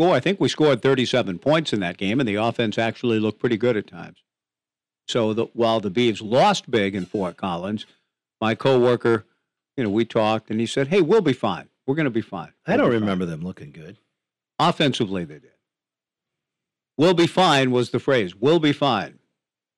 score. I think we scored 37 points in that game, and the offense actually looked pretty good at times. So the, while the Beavs lost big in Fort Collins, my coworker, you know, we talked, and he said, "Hey, we'll be fine. We're going to be fine." I don't remember fine. them looking good. Offensively, they did. "We'll be fine" was the phrase. "We'll be fine."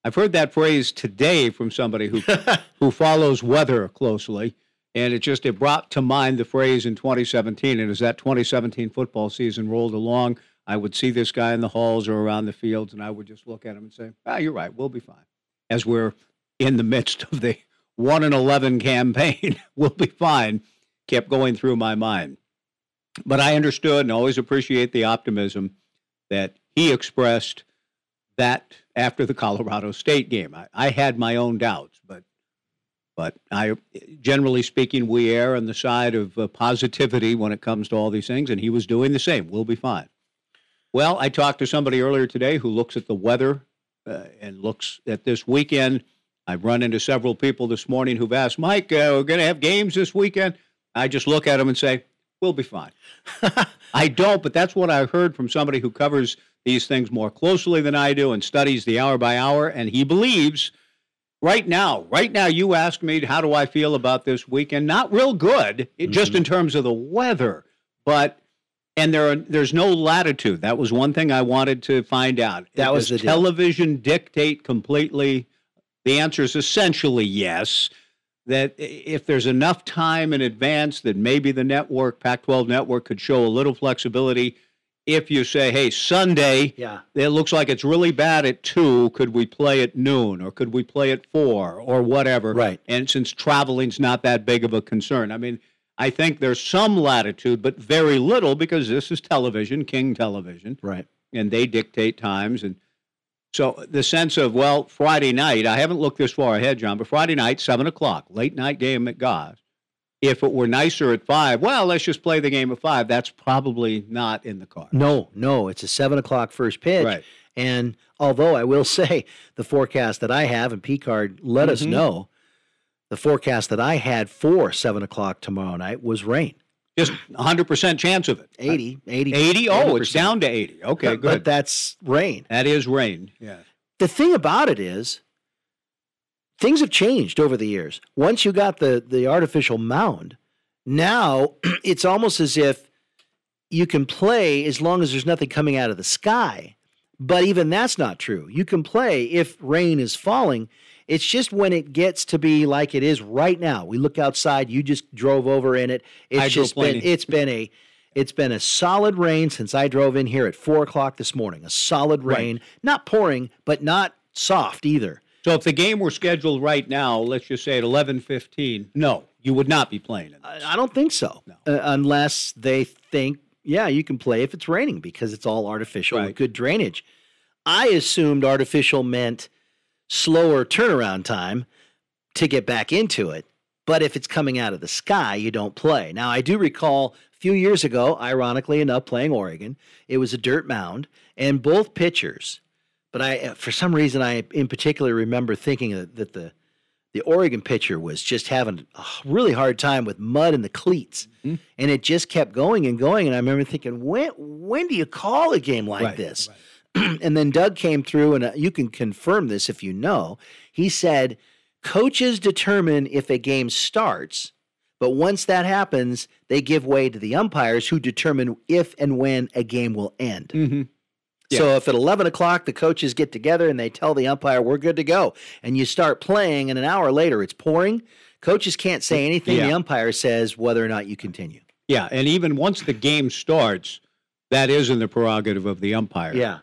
I've heard that phrase today from somebody who who follows weather closely, and it just it brought to mind the phrase in 2017. And as that 2017 football season rolled along, I would see this guy in the halls or around the fields, and I would just look at him and say, "Ah, you're right. We'll be fine." As we're in the midst of the one and eleven campaign, we'll be fine. Kept going through my mind, but I understood and always appreciate the optimism that he expressed that after the Colorado State game. I, I had my own doubts, but but I, generally speaking, we err on the side of uh, positivity when it comes to all these things, and he was doing the same. We'll be fine. Well, I talked to somebody earlier today who looks at the weather uh, and looks at this weekend. I've run into several people this morning who've asked, Mike, uh, we're going to have games this weekend. I just look at them and say, we'll be fine. I don't, but that's what I heard from somebody who covers these things more closely than I do and studies the hour by hour. And he believes right now, right now, you ask me, how do I feel about this weekend? Not real good, it, mm-hmm. just in terms of the weather, but and there are, there's no latitude. That was one thing I wanted to find out. That was the television deal. dictate completely. The answer is essentially yes. That if there's enough time in advance, that maybe the network, Pac-12 network, could show a little flexibility. If you say, "Hey, Sunday, yeah, it looks like it's really bad at two. Could we play at noon, or could we play at four, or whatever?" Right. And since traveling's not that big of a concern, I mean, I think there's some latitude, but very little because this is television, King Television. Right. And they dictate times. And so the sense of, well, Friday night, I haven't looked this far ahead, John, but Friday night, 7 o'clock, late night game at Goss. If it were nicer at 5, well, let's just play the game at 5. That's probably not in the car. No, no. It's a 7 o'clock first pitch. Right. And although I will say the forecast that I have and Picard let mm-hmm. us know the forecast that I had for seven o'clock tomorrow night was rain. Just 100% chance of it. 80, 80. 80? Oh, it's down to 80. Okay, but, good. But that's rain. That is rain, yeah. The thing about it is, things have changed over the years. Once you got the, the artificial mound, now it's almost as if you can play as long as there's nothing coming out of the sky. But even that's not true. You can play if rain is falling it's just when it gets to be like it is right now. We look outside. You just drove over in it. It's just been it's been a it's been a solid rain since I drove in here at four o'clock this morning. A solid rain, right. not pouring, but not soft either. So if the game were scheduled right now, let's just say at eleven fifteen, no, you would not be playing it. I, I don't think so, no. uh, unless they think, yeah, you can play if it's raining because it's all artificial right. with good drainage. I assumed artificial meant slower turnaround time to get back into it. But if it's coming out of the sky, you don't play. Now, I do recall a few years ago, ironically enough, playing Oregon. It was a dirt mound, and both pitchers. But I, for some reason, I in particular remember thinking that the the Oregon pitcher was just having a really hard time with mud in the cleats, mm-hmm. and it just kept going and going. And I remember thinking, when when do you call a game like right, this? Right. and then Doug came through, and uh, you can confirm this if you know. He said, Coaches determine if a game starts, but once that happens, they give way to the umpires who determine if and when a game will end. Mm-hmm. Yeah. So if at 11 o'clock the coaches get together and they tell the umpire, we're good to go, and you start playing, and an hour later it's pouring, coaches can't say anything. Yeah. The umpire says whether or not you continue. Yeah, and even once the game starts, that is in the prerogative of the umpire. Yeah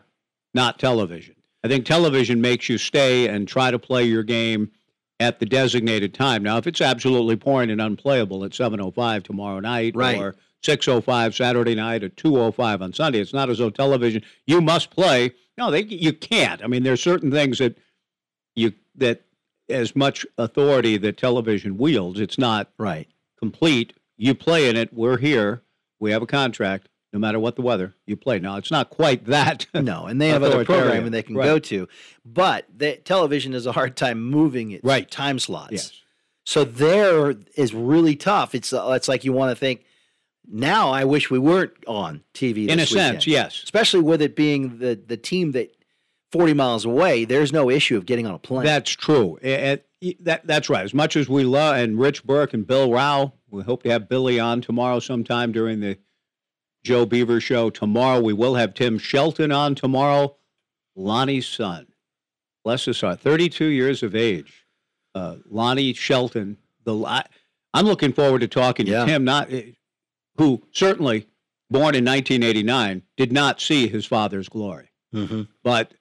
not television. I think television makes you stay and try to play your game at the designated time. Now, if it's absolutely pouring and unplayable at 7:05 tomorrow night right. or 6:05 Saturday night or 2:05 on Sunday, it's not as though television you must play. No, they you can't. I mean, there's certain things that you that as much authority that television wields, it's not right complete. You play in it. We're here. We have a contract no matter what the weather, you play. Now it's not quite that. No, and they have other programming they can right. go to, but the, television has a hard time moving its right. time slots. Yes. So there is really tough. It's uh, it's like you want to think now I wish we weren't on TV. In a weekend. sense, yes. Especially with it being the the team that 40 miles away, there's no issue of getting on a plane. That's true. It, it, that, that's right. As much as we love, and Rich Burke and Bill Rao, we hope to have Billy on tomorrow sometime during the Joe Beaver show. Tomorrow we will have Tim Shelton on tomorrow, Lonnie's son. Bless his heart, 32 years of age. Uh, Lonnie Shelton. The I, I'm looking forward to talking to Yeah. Tim, not eh, who certainly born in 1989 did not see his father's glory. mm-hmm. But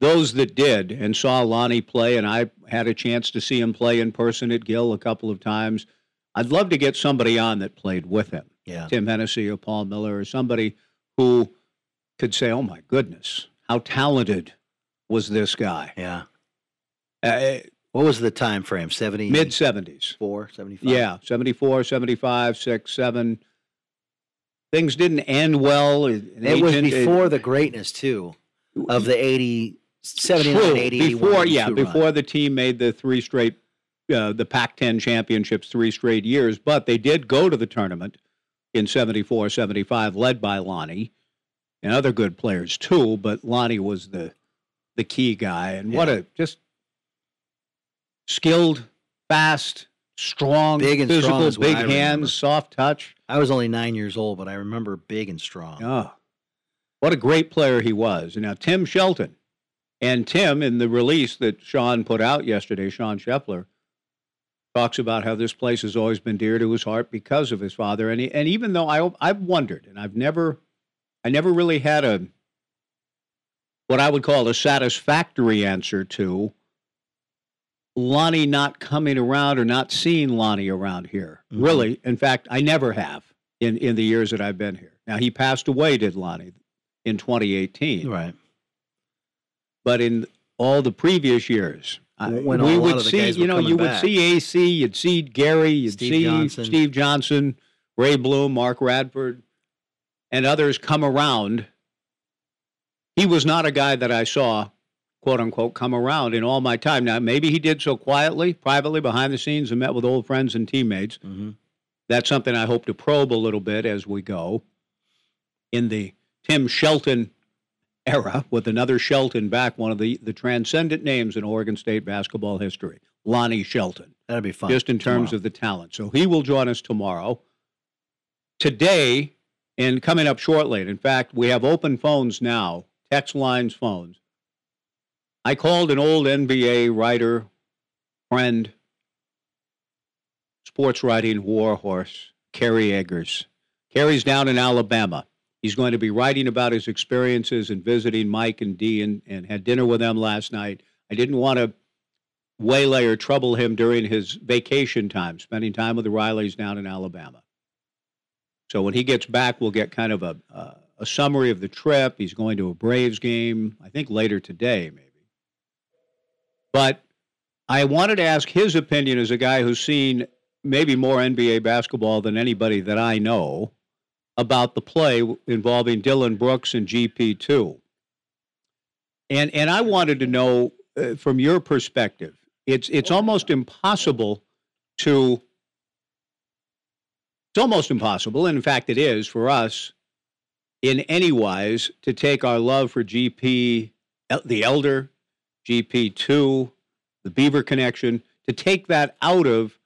those that did and saw Lonnie play, and I had a chance to see him play in person at Gill a couple of times. I'd love to get somebody on that played with him, Yeah. Tim Hennessy or Paul Miller, or somebody who could say, "Oh my goodness, how talented was this guy?" Yeah. Uh, What was the time frame? 70 Mid 70s, 4, 75? yeah, 74, 75, 6, 7. Things didn't end well. An It was agent- before the greatness too of the 80 79 True. 80 81, before yeah 82 run. before the team made the three straight uh, the Pac-10 championships three straight years but they did go to the tournament in 74 75 led by Lonnie and other good players too but Lonnie was the the key guy and what a just skilled fast strong Big and physical what big remember. hands soft touch I was only 9 years old, but I remember big and strong. Oh, what a great player he was. And now Tim Shelton. And Tim, in the release that Sean put out yesterday, Sean Shepler, talks about how this place has always been dear to his heart because of his father. And, he, and even though I, I've wondered, and I've never, I never really had a, what I would call a satisfactory answer to Lonnie not coming around or not seeing Lonnie around here. Mhm. Really, in fact, I never have in in the years that I've been here. Now he passed away, did Lonnie, in 2018. Right. But in all the previous years, When we would see, you know, you would see AC, you'd see Gary, you'd Steve see Johnson. Steve Johnson, Ray Blume, Mark Radford, and others come around. He was not a guy that I saw, quote unquote, come around in all my time. Now, maybe he did so quietly, privately, behind the scenes, and met with old friends and teammates. hmm That's something I hope to probe a little bit as we go in the Tim Shelton era with another Shelton back, one of the, the transcendent names in Oregon State basketball history, Lonnie Shelton, That'd be fun. just in terms tomorrow. of the talent. So he will join us tomorrow. Today, and coming up shortly, and in fact, we have open phones now, text lines, phones. I called an old NBA writer, friend, sports writing warhorse, Kerry Eggers. Kerry's down in Alabama. He's going to be writing about his experiences and visiting Mike and Dee and, and had dinner with them last night. I didn't want to waylay or trouble him during his vacation time, spending time with the Rileys down in Alabama. So when he gets back, we'll get kind of a, uh, a summary of the trip. He's going to a Braves game, I think later today, maybe. But I wanted to ask his opinion as a guy who's seen maybe more NBA basketball than anybody that I know about the play involving Dillon Brooks and GP2. And and I wanted to know uh, from your perspective, it's it's almost impossible to it's almost impossible, and in fact it is for us in any wise to take our love for GP the elder, GP2, the Beaver connection, to take that out of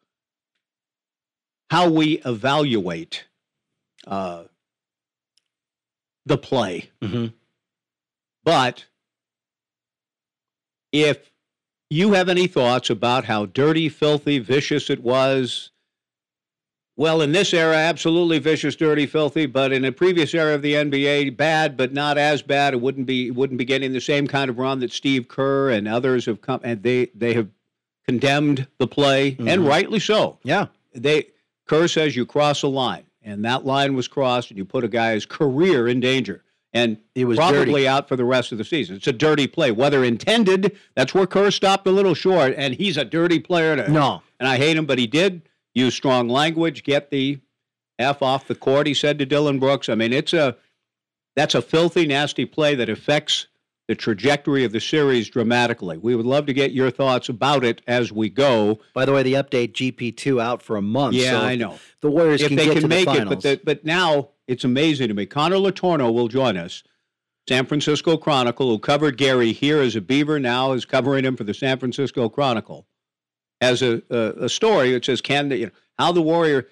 how we evaluate uh, the play. Mhm. But if you have any thoughts about how dirty, filthy, vicious it was, well, in this era, absolutely vicious, dirty, filthy. But in a previous era of the NBA, bad, but not as bad. It wouldn't be wouldn't be getting the same kind of run that Steve Kerr and others have come, and they they have condemned the play, and Mhm. rightly so Yeah. they Kerr says you cross a line, and that line was crossed, and you put a guy's career in danger, and It was probably dirty. out for the rest of the season. It's a dirty play, whether intended. That's where Kerr stopped a little short, and he's a dirty player. To, No. and I hate him, but he did use strong language, get the f off the court. He said to Dillon Brooks. I mean, it's a that's a filthy, nasty play that affects the trajectory of the series dramatically. We would love to get your thoughts about it as we go. By the way, the update GP2 out for a month. Yeah, so I know. The Warriors if can they can make the it, but the, but now it's amazing to me. Connor Letourneau will join us. San Francisco Chronicle, who covered Gary here as a Beaver, now is covering him for the San Francisco Chronicle, as a, a, a story that says, "Can the, you know, how the Warrior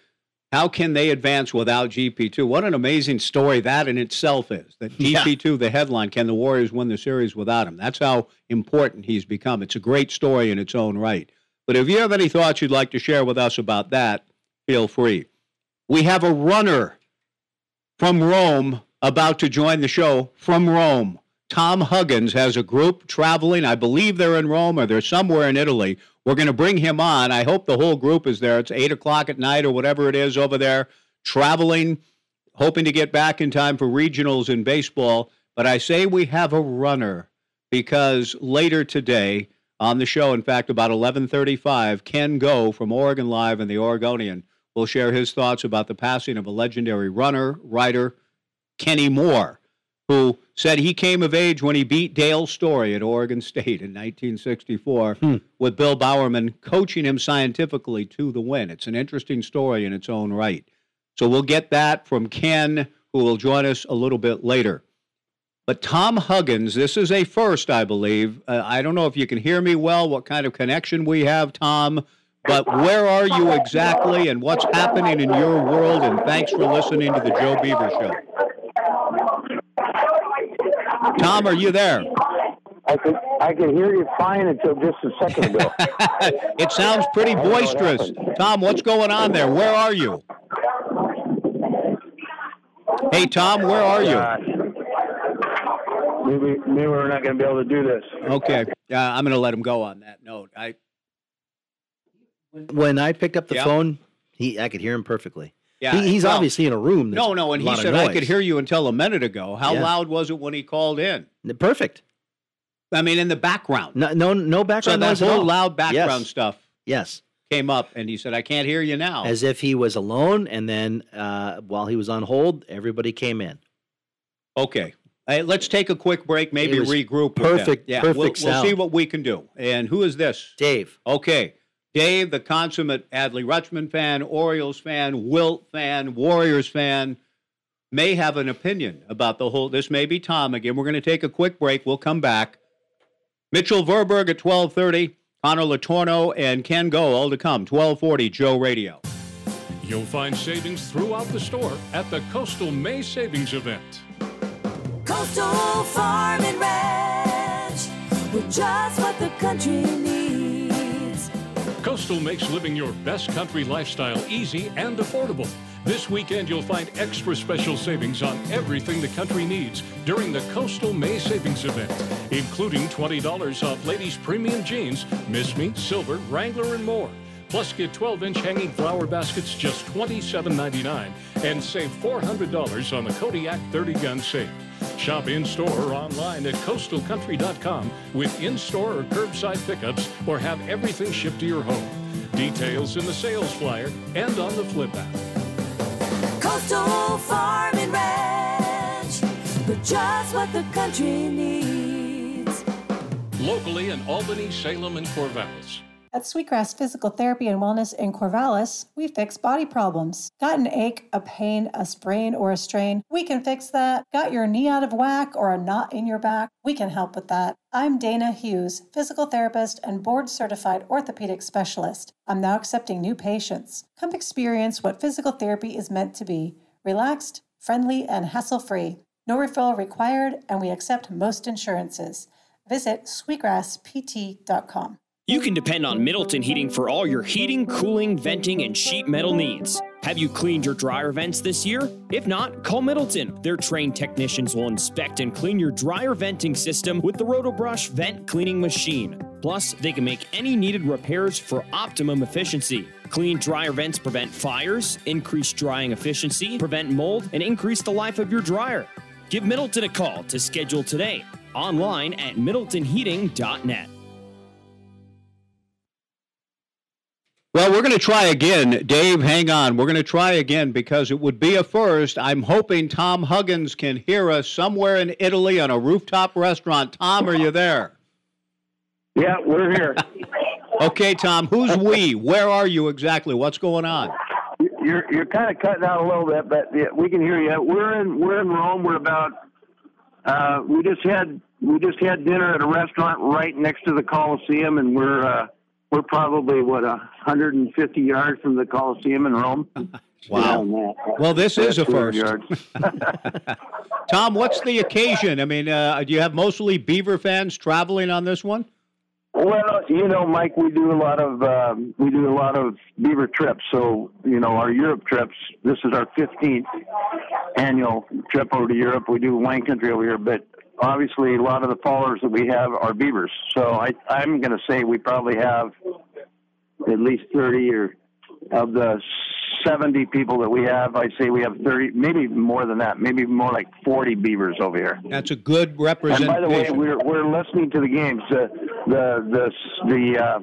how can they advance without GP2? What an amazing story that in itself is. That GP2, yeah. the headline, can the Warriors win the series without him? That's how important he's become. It's a great story in its own right. But if you have any thoughts you'd like to share with us about that, feel free. We have a runner from Rome about to join the show from Rome. Tom Huggins has a group traveling. I believe they're in Rome or they're somewhere in Italy we're going to bring him on. I hope the whole group is there. It's eight o'clock at night or whatever it is over there, traveling, hoping to get back in time for regionals in baseball. But I say we have a runner because later today on the show, in fact, about 11:35, Ken Goe from Oregon Live and the Oregonian will share his thoughts about the passing of a legendary runner, writer, Kenny Moore who said he came of age when he beat Dale Story at Oregon State in 1964 hmm. with Bill Bowerman coaching him scientifically to the win. It's an interesting story in its own right. So we'll get that from Ken, who will join us a little bit later. But Tom Huggins, this is a first, I believe. Uh, I don't know if you can hear me well, what kind of connection we have, Tom, but where are you exactly and what's happening in your world? And thanks for listening to the Joe Beaver Show. Tom, are you there? I can I can hear you fine until just a second ago. it sounds pretty boisterous. Tom, what's going on there? Where are you? Hey, Tom, where are you? maybe, maybe we're not going to be able to do this. Okay, uh, I'm going to let him go on that note. I when I picked up the phone, he I could hear him perfectly. Yeah, he, he's well, obviously in a room. No, no, and he said I could hear you until a minute ago. How yeah. loud was it when he called in? Perfect. I mean, in the background. No, no, no background so noise that whole loud background yes. stuff. Yes. Came up and he said, "I can't hear you now." As if he was alone, and then uh, while he was on hold, everybody came in. Okay, Hey, let's take a quick break, maybe regroup. Perfect, yeah, perfect. We'll, we'll, see what we can do. And who is this? Dave. Okay. Dave, the consummate Adley Rutschman fan, Orioles fan, Wilt fan, Warriors fan, may have an opinion about the whole. This may be Tom again. We're going to take a quick break. We'll come back. Mitchell Verberg at 1230, Connor Letourneau, and Ken Goe, all to come. 1240, Joe Radio. You'll find savings throughout the store at the Coastal May Savings Event. Coastal Farm and Ranch, we're just what the country needs. Coastal makes living your best country lifestyle easy and affordable. This weekend, you'll find extra special savings on everything the country needs during the Coastal May Savings Event, including $20 off ladies' premium jeans, Miss Me, Silver, Wrangler, and more. Plus, get 12 inch hanging flower baskets just $27.99 and save $400 on the Kodiak 30 gun safe. Shop in store or online at coastalcountry.com with in store or curbside pickups or have everything shipped to your home. Details in the sales flyer and on the flip app. Coastal Farm and Ranch, but just what the country needs. Locally in Albany, Salem, and Corvallis. At Sweetgrass Physical Therapy and Wellness in Corvallis, we fix body problems. Got an ache, a pain, a sprain, or a strain? We can fix that. Got your knee out of whack or a knot in your back? We can help with that. I'm Dana Hughes, physical therapist and board certified orthopedic specialist. I'm now accepting new patients. Come experience what physical therapy is meant to be relaxed, friendly, and hassle free. No referral required, and we accept most insurances. Visit sweetgrasspt.com. You can depend on Middleton Heating for all your heating, cooling, venting, and sheet metal needs. Have you cleaned your dryer vents this year? If not, call Middleton. Their trained technicians will inspect and clean your dryer venting system with the RotoBrush vent cleaning machine. Plus, they can make any needed repairs for optimum efficiency. Clean dryer vents prevent fires, increase drying efficiency, prevent mold, and increase the life of your dryer. Give Middleton a call to schedule today online at middletonheating.net. Well, we're going to try again. Dave, hang on. We're going to try again because it would be a first. I'm hoping Tom Huggins can hear us somewhere in Italy on a rooftop restaurant. Tom, are you there? Yeah, we're here. okay, Tom, who's we? Where are you exactly? What's going on? You're you're kind of cutting out a little bit, but yeah, we can hear you. We're in we're in Rome. We're about uh, we just had we just had dinner at a restaurant right next to the Coliseum, and we're uh, we're probably what 150 yards from the Coliseum in Rome. wow. Well, this is a first. Tom, what's the occasion? I mean, uh, do you have mostly Beaver fans traveling on this one? Well, you know, Mike, we do a lot of um, we do a lot of beaver trips. So, you know, our Europe trips. This is our 15th annual trip over to Europe. We do wine country over here, but obviously, a lot of the followers that we have are beavers. So, I, I'm going to say we probably have at least 30 or of the 70 people that we have, I'd say we have 30, maybe more than that, maybe more like 40 beavers over here. That's a good representation. And by the way, we're, we're listening to the games. Uh, the the the uh,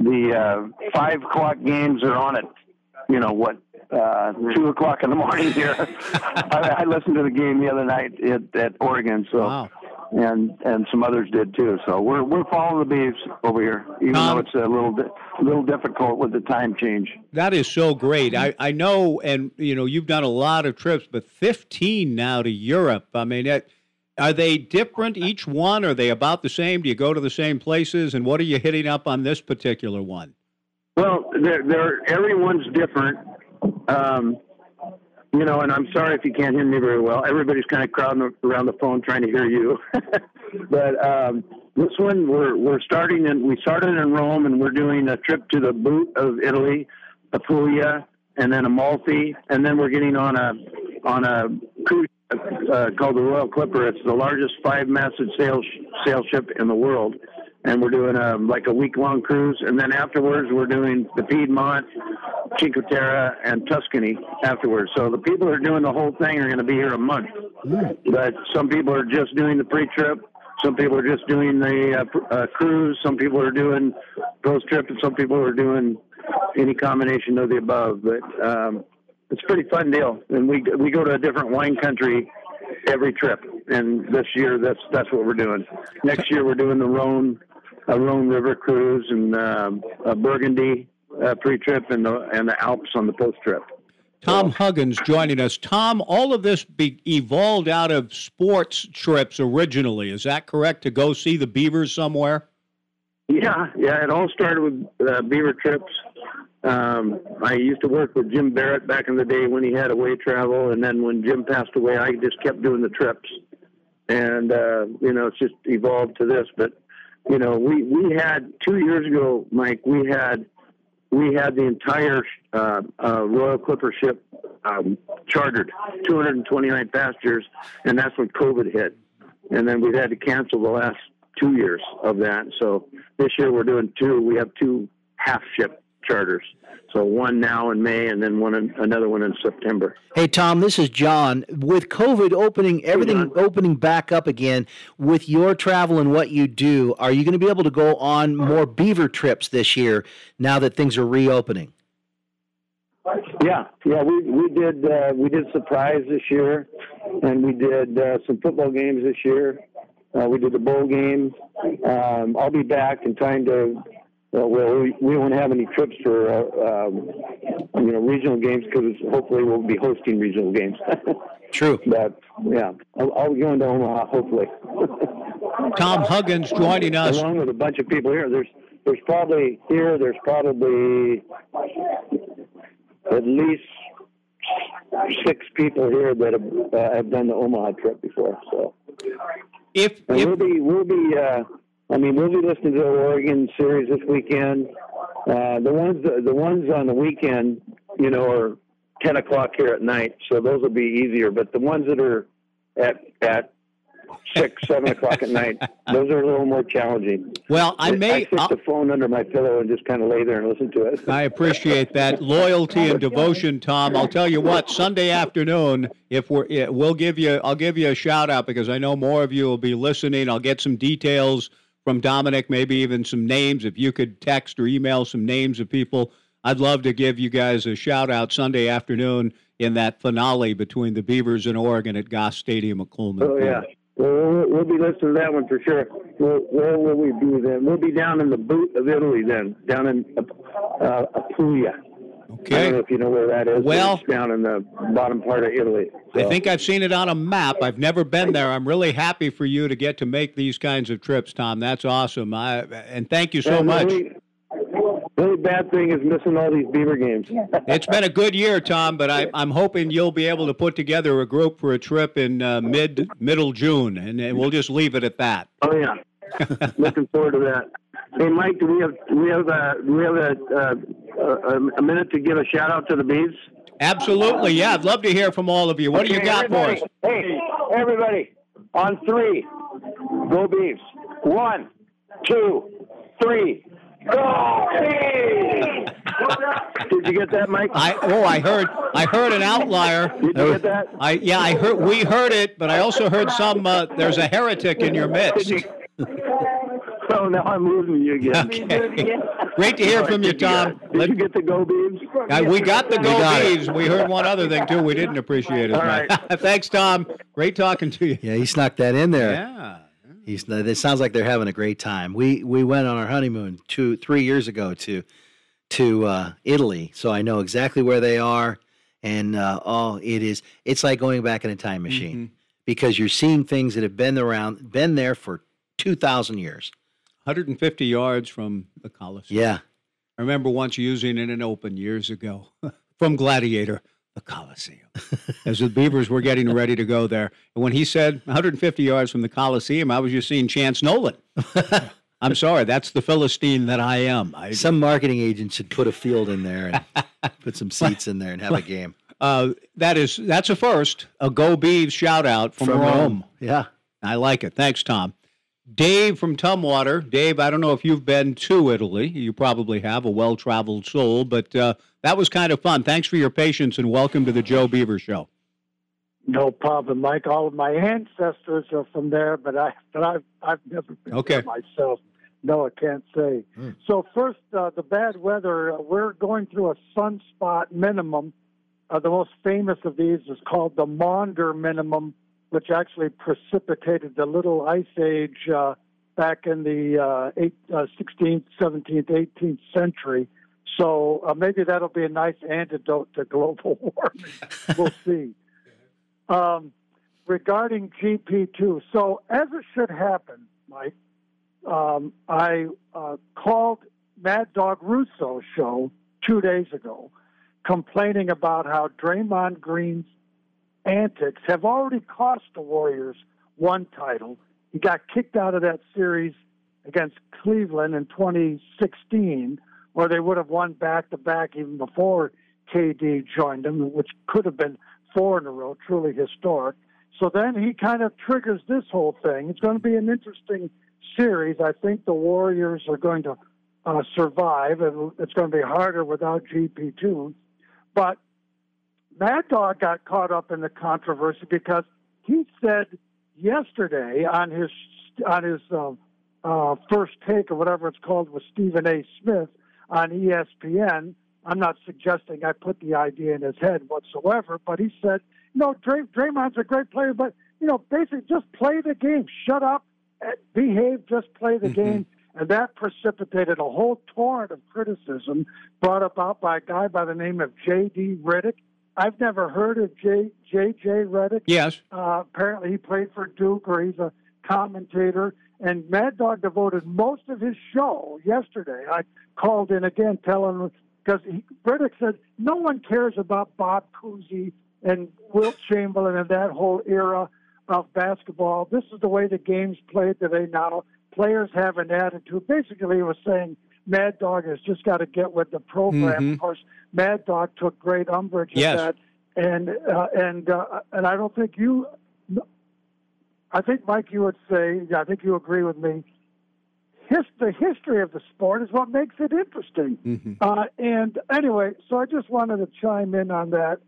the uh, five o'clock games are on at you know what uh, two o'clock in the morning here. I, I listened to the game the other night at, at Oregon, so wow. and and some others did too. So we're we're following the Beavs over here, even Um, though it's a little di- little difficult with the time change. That is so great. I, I know, and you know, you've done a lot of trips, but 15 now to Europe. I mean, it, are they different each one? Are they about the same? Do you go to the same places? And what are you hitting up on this particular one? Well, they're, they're everyone's different. Um, you know, and I'm sorry if you can't hear me very well. Everybody's kind of crowding around the phone trying to hear you. but um, this one, we're we're starting in. We started in Rome, and we're doing a trip to the boot of Italy, Apulia, and then Amalfi, and then we're getting on a on a cruise uh, called the Royal Clipper. It's the largest five-masted sail sail ship in the world, and we're doing a like a week-long cruise. And then afterwards, we're doing the Piedmont, Cinque Terre, and Tuscany afterwards. So the people who are doing the whole thing are going to be here a month. But some people are just doing the pre-trip. Some people are just doing the uh, pr- uh, cruise. Some people are doing post trip, and some people are doing any combination of the above. But um, it's a pretty fun deal, and we we go to a different wine country every trip. And this year, that's that's what we're doing. Next year, we're doing the Rhone, a Rhone River cruise, and um, a Burgundy uh, pre-trip, and the and the Alps on the post-trip. Tom Huggins joining us. Tom, all of this be evolved out of sports trips originally. Is that correct? To go see the Beavers somewhere? Yeah, yeah. It all started with uh, beaver trips. Um, I used to work with Jim Barrett back in the day when he had away travel, and then when Jim passed away, I just kept doing the trips, and uh, you know, it's just evolved to this. But you know, we we had two years ago, Mike. We had we had the entire uh, uh, Royal Clipper ship um, chartered, 229 passengers, and that's when COVID hit, and then we've had to cancel the last two years of that. So this year we're doing two. We have two half ship charters. So one now in May, and then one in, another one in September. Hey Tom, this is John. With COVID opening everything opening back up again, with your travel and what you do, are you going to be able to go on more beaver trips this year now that things are reopening? Yeah, yeah, we we did uh, we did surprise this year, and we did uh, some football games this year. Uh, we did the bowl game. Um, I'll be back in time to. Uh, well, we, we won't have any trips for uh, um, you know regional games because hopefully we'll be hosting regional games. True. but yeah, I'll, I'll be going to Omaha hopefully. Tom Huggins joining us. along with a bunch of people here. There's there's probably here. There's probably at least six people here that have, uh, have done the Omaha trip before. So If, if we'll be we'll be. Uh, I mean, we'll be listening to the Oregon series this weekend. Uh, the ones the ones on the weekend, you know, are ten o'clock here at night, so those will be easier. But the ones that are at at six, seven o'clock at night, those are a little more challenging. well, I may. I stick I'll- the phone under my pillow and just kind of lay there and listen to it. I appreciate that loyalty and devotion, Tom. I'll tell you what, Sunday afternoon, if we're, we'll give you, I'll give you a shout out because I know more of you will be listening. I'll get some details from Dominic, maybe even some names. If you could text or email some names of people, I'd love to give you guys a shout out Sunday afternoon in that finale between the Beavers and Oregon at Goss Stadium at Coleman. Oh yeah. Well, we'll, we'll be listening to that one for sure. Where, where will we be then? We'll be down in the boot of Italy then, down in uh, Apulia. Okay. I don't know if you know where that is. Well, it's down in the bottom part of Italy. So. I think I've seen it on a map. I've never been there. I'm really happy for you to get to make these kinds of trips, Tom. That's awesome. I, and thank you so and much. Really, the only bad thing is missing all these Beaver games. it's been a good year, Tom, but I, am hoping you'll be able to put together a group for a trip in uh, mid middle June, and, and, we'll just leave it at that. Oh yeah, looking forward to that. Hey, Mike, do we have we have a we have a, uh, a, a minute to give a shout out to the bees? Absolutely, yeah. I'd love to hear from all of you. What okay, do you got for us? Hey, everybody, on three, go bees. One, two, three. Go Did you get that, Mike? I oh, I heard I heard an outlier. Did you get that? I yeah, I heard we heard it, but I also heard some. Uh, there's a heretic in your midst. Oh, now I'm losing you again. Okay. Great to hear from you, Tom. Did Let, you get the go Beavs? Uh, we got the go we Beavs. We heard one other thing too. We didn't appreciate it. All right. Thanks, Tom. Great talking to you. Yeah, he snuck that in there. Yeah. He's, it sounds like they're having a great time. We we went on our honeymoon two three years ago to to uh, Italy, so I know exactly where they are. And uh, oh, it is it's like going back in a time machine mm-hmm. because you're seeing things that have been around, been there for two thousand years. 150 yards from the Coliseum. Yeah, I remember once using it in an open years ago from Gladiator the Coliseum. As the Beavers were getting ready to go there. And when he said 150 yards from the Coliseum, I was just seeing Chance Nolan. I'm sorry, that's the Philistine that I am. I, some marketing agent should put a field in there and put some seats in there and have a game. Uh, that is that's a first. A Go Beavs shout out from, from Rome. Rome. Yeah, I like it. Thanks, Tom. Dave from Tumwater. Dave, I don't know if you've been to Italy. You probably have, a well traveled soul, but uh, that was kind of fun. Thanks for your patience and welcome to the Joe Beaver Show. No problem, Mike. All of my ancestors are from there, but I but I've I've never been okay. there myself. No, I can't say. Mm. So first, uh, the bad weather. Uh, we're going through a sunspot minimum. Uh, the most famous of these is called the Maunder minimum, which actually precipitated the little ice age uh, back in the uh, eight, 16th, 17th, 18th century. So uh, maybe that'll be a nice antidote to global warming. we'll see. Um, regarding GP2, so as it should happen, Mike, um, I uh, called Mad Dog Russo's show two days ago, complaining about how Draymond Green's antics have already cost the Warriors one title. He got kicked out of that series against Cleveland in 2016, where they would have won back to back even before KD joined them, which could have been four in a row, truly historic. So then he kind of triggers this whole thing. It's going to be an interesting series. I think the Warriors are going to uh, survive, and it's going to be harder without GP2. But Mad Dog got caught up in the controversy because he said yesterday on his on his uh, uh, first take or whatever it's called with Stephen A. Smith on ESPN. I'm not suggesting I put the idea in his head whatsoever, but he said, you know, Dray- Draymond's a great player, but you know, basically just play the game, shut up, behave, just play the mm-hmm. game. And that precipitated a whole torrent of criticism brought about by a guy by the name of J.D. Redick. I've never heard of J. J.J. Redick. Yes. Uh, apparently, he played for Duke, or he's a commentator. And Mad Dog devoted most of his show yesterday. I called in again, telling because Redick said no one cares about Bob Cousy and Wilt Chamberlain and that whole era of basketball. This is the way the game's played today now. Players have an attitude. Basically, he was saying Mad Dog has just got to get with the program. Mm-hmm. Of course, Mad Dog took great umbrage yes. at that, and uh, and uh, and I don't think you. I think Mike, you would say. I think you agree with me. His, the history of the sport is what makes it interesting. Mm-hmm. Uh, and anyway, so I just wanted to chime in on that.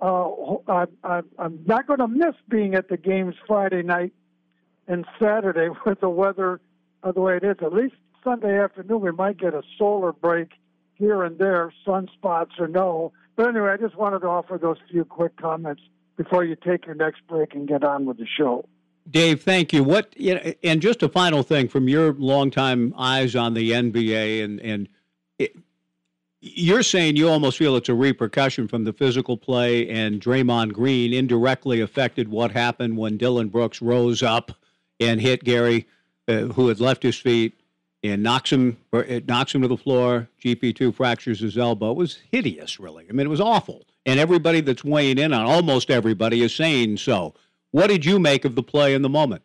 Uh, I, I, I'm not going to miss being at the games Friday night and Saturday with the weather uh, the way it is. At least Sunday afternoon, we might get a solar break here and there, sunspots or no. But anyway, I just wanted to offer those few quick comments before you take your next break and get on with the show. Dave, thank you. What you know, and just a final thing from your longtime eyes on the NBA and and it, you're saying you almost feel it's a repercussion from the physical play and Draymond Green indirectly affected what happened when Dillon Brooks rose up and hit Gary, uh, who had left his feet, and knocks him or it knocks him to the floor. GP2 fractures his elbow. It was hideous, really. I mean, it was awful. And everybody that's weighing in on almost everybody is saying so. What did you make of the play in the moment?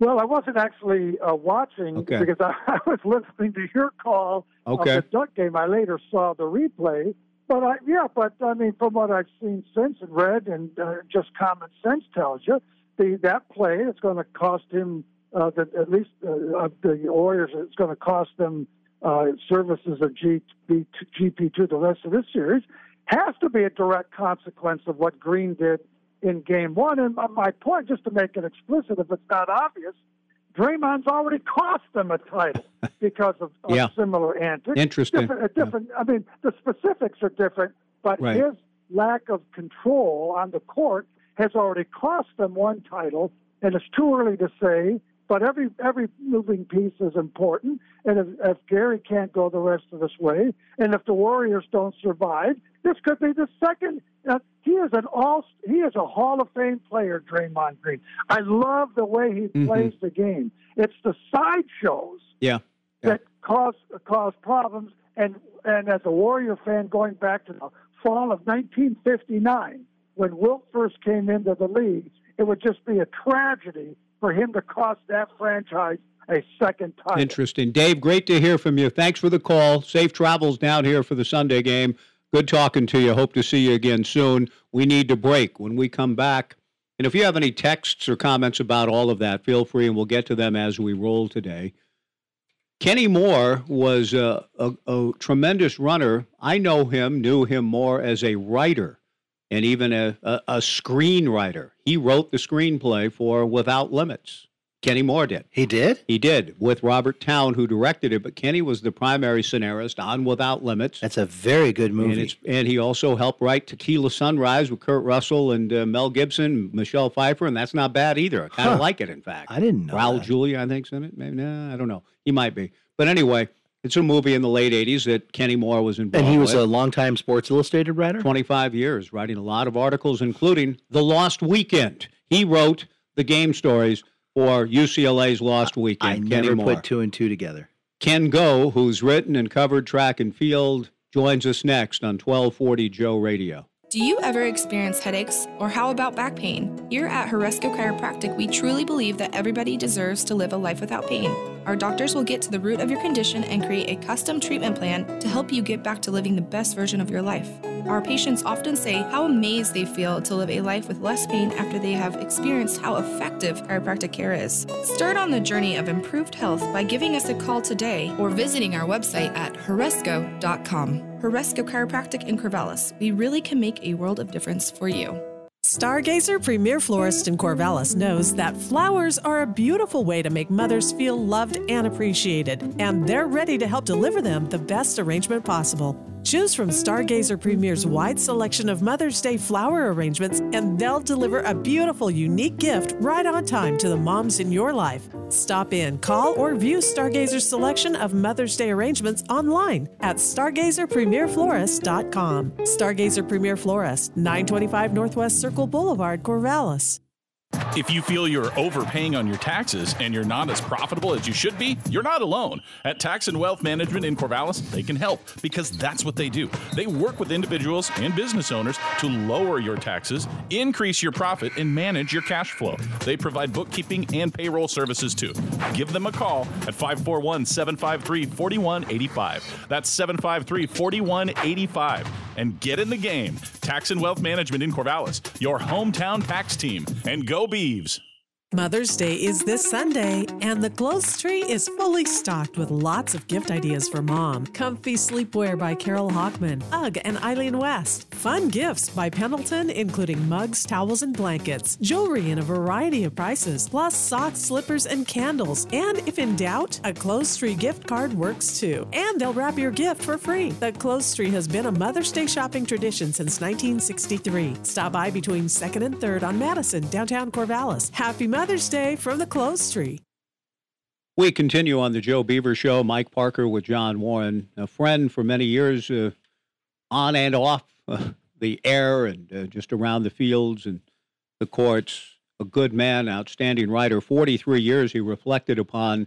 Well, I wasn't actually uh, watching okay. because I, I, was listening to your call okay. of the Duck game. I later saw the replay, but I, yeah, but I mean, from what I've seen since and read, and uh, just common sense tells you, the that play is going to cost him uh, the, at least uh, the Warriors. It's going to cost them uh, services of G, GP2 the rest of this series. Has to be a direct consequence of what Green did in game one. And my point, just to make it explicit, if it's not obvious, Draymond's already cost them a title because of, of yeah. similar antics. Interesting. Different, different. Yeah. I mean, the specifics are different, but right. his lack of control on the court has already cost them one title, and it's too early to say. But every every moving piece is important, and if, if Gary can't go the rest of this way, and if the Warriors don't survive, this could be the second uh, he is an all he is a Hall of Fame player, Draymond Green. I love the way he mm-hmm. plays the game. It's the sideshows yeah. yeah. that cause cause problems. And and as a Warrior fan, going back to the fall of 1959, when Wilt first came into the league, it would just be a tragedy for him to cost that franchise a second time. Interesting, Dave. Great to hear from you. Thanks for the call. Safe travels down here for the Sunday game. Good talking to you. Hope to see you again soon. We need to break when we come back. And if you have any texts or comments about all of that, feel free and we'll get to them as we roll today. Kenny Moore was a, a, a tremendous runner. I know him, knew him more as a writer and even a, a, a screenwriter. He wrote the screenplay for Without Limits. Kenny Moore did. He did? He did with Robert Towne, who directed it. But Kenny was the primary scenarist on Without Limits. That's a very good movie. And, and he also helped write Tequila Sunrise with Kurt Russell and uh, Mel Gibson, Michelle Pfeiffer, and that's not bad either. I kind of huh. like it, in fact. I didn't know. Raul that. Julia, I think, is in it. Maybe, nah, I don't know. He might be. But anyway, it's a movie in the late 80s that Kenny Moore was involved in. And he was with. a longtime Sports Illustrated writer? 25 years, writing a lot of articles, including The Lost Weekend. He wrote the game stories for UCLA's Lost Weekend. I Kenny never Moore. put two and two together. Ken Goe, who's written and covered track and field, joins us next on 1240 Joe Radio. Do you ever experience headaches? Or how about back pain? Here at Horesco Chiropractic, we truly believe that everybody deserves to live a life without pain. Our doctors will get to the root of your condition and create a custom treatment plan to help you get back to living the best version of your life. Our patients often say how amazed they feel to live a life with less pain after they have experienced how effective chiropractic care is. Start on the journey of improved health by giving us a call today or visiting our website at horesco.com. Horesco Chiropractic in Corvallis. We really can make a world of difference for you. Stargazer Premier Florist in Corvallis knows that flowers are a beautiful way to make mothers feel loved and appreciated, and they're ready to help deliver them the best arrangement possible. Choose from Stargazer Premier's wide selection of Mother's Day flower arrangements, and they'll deliver a beautiful, unique gift right on time to the moms in your life. Stop in, call, or view Stargazer's selection of Mother's Day arrangements online at stargazerpremierflorist.com. Stargazer Premier Florist, 925 Northwest Circle Boulevard, Corvallis. If you feel you're overpaying on your taxes and you're not as profitable as you should be, you're not alone. At Tax and Wealth Management in Corvallis, they can help because that's what they do. They work with individuals and business owners to lower your taxes, increase your profit, and manage your cash flow. They provide bookkeeping and payroll services too. Give them a call at 541 753 4185. That's 753 4185. And get in the game. Tax and Wealth Management in Corvallis, your hometown tax team. And go Beavs. Mother's Day is this Sunday, and the Clothes Tree is fully stocked with lots of gift ideas for mom. Comfy sleepwear by Carole Hochman, UGG and Eileen West. Fun gifts by Pendleton, including mugs, towels, and blankets. Jewelry in a variety of prices, plus socks, slippers, and candles. And if in doubt, a Clothes Tree gift card works too. And they'll wrap your gift for free. The Clothes Tree has been a Mother's Day shopping tradition since 1963. Stop by between 2nd and 3rd on Madison, downtown Corvallis. Happy Mother's Mother's Day from the Clothes Tree. We continue on the Joe Beaver Show. Mike Parker with John Warren, a friend for many years, uh, on and off uh, the air and uh, just around the fields and the courts. A good man, outstanding writer. 43 years he reflected upon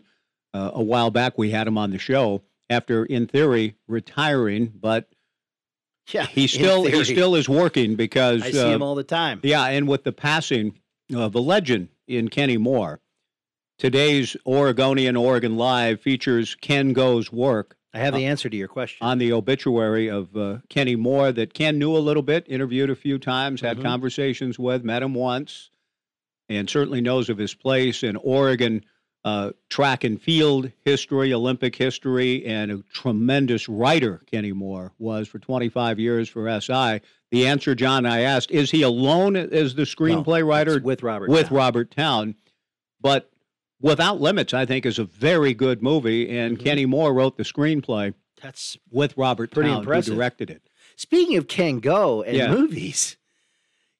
uh, a while back. We had him on the show after, in theory, retiring, but yeah, he still he still is working because I see him all the time. Yeah, and with the passing of a legend in Kenny Moore. Today's Oregonian Oregon Live features Ken Goe's work. I have the answer to your question. On the obituary of uh, Kenny Moore that Ken knew a little bit, interviewed a few times, had mm-hmm. conversations with, met him once, and certainly knows of his place in Oregon uh, track and field history, Olympic history, and a tremendous writer, Kenny Moore was for 25 years for SI. The answer, John, I asked, is he alone as the screenplay no, writer? with Robert With Towne. Robert Towne. But Without Limits, I think, is a very good movie, and mm-hmm. Kenny Moore wrote the screenplay. That's with Robert pretty Towne, impressive. who directed it. Speaking of Ken Goe and Yeah. movies,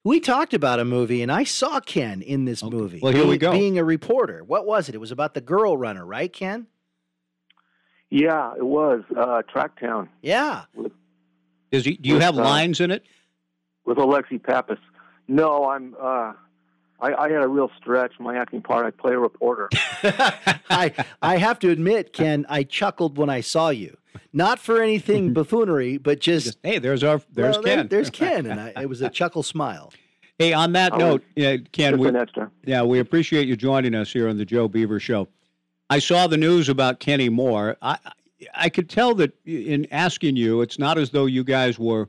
we talked about a movie, and I saw Ken in this movie. Well, here we go. Being a reporter, what was it? It was about the girl runner, right, Ken? Yeah, it was uh, Tracktown Yeah. Does he, do you With, have uh, lines in it? with Alexi Pappas. No, I'm. Uh, I, I had a real stretch. My acting part, I play a reporter. I I have to admit, Ken, I chuckled when I saw you. Not for anything buffoonery, but just, hey, there's our there's well, there- Ken. there's Ken, and I, it was a chuckle smile. Hey, on that Oh, note, uh, Ken, we, yeah, we appreciate you joining us here on the Joe Beaver Show. I saw the news about Kenny Moore. I I could tell that in asking you, it's not as though you guys were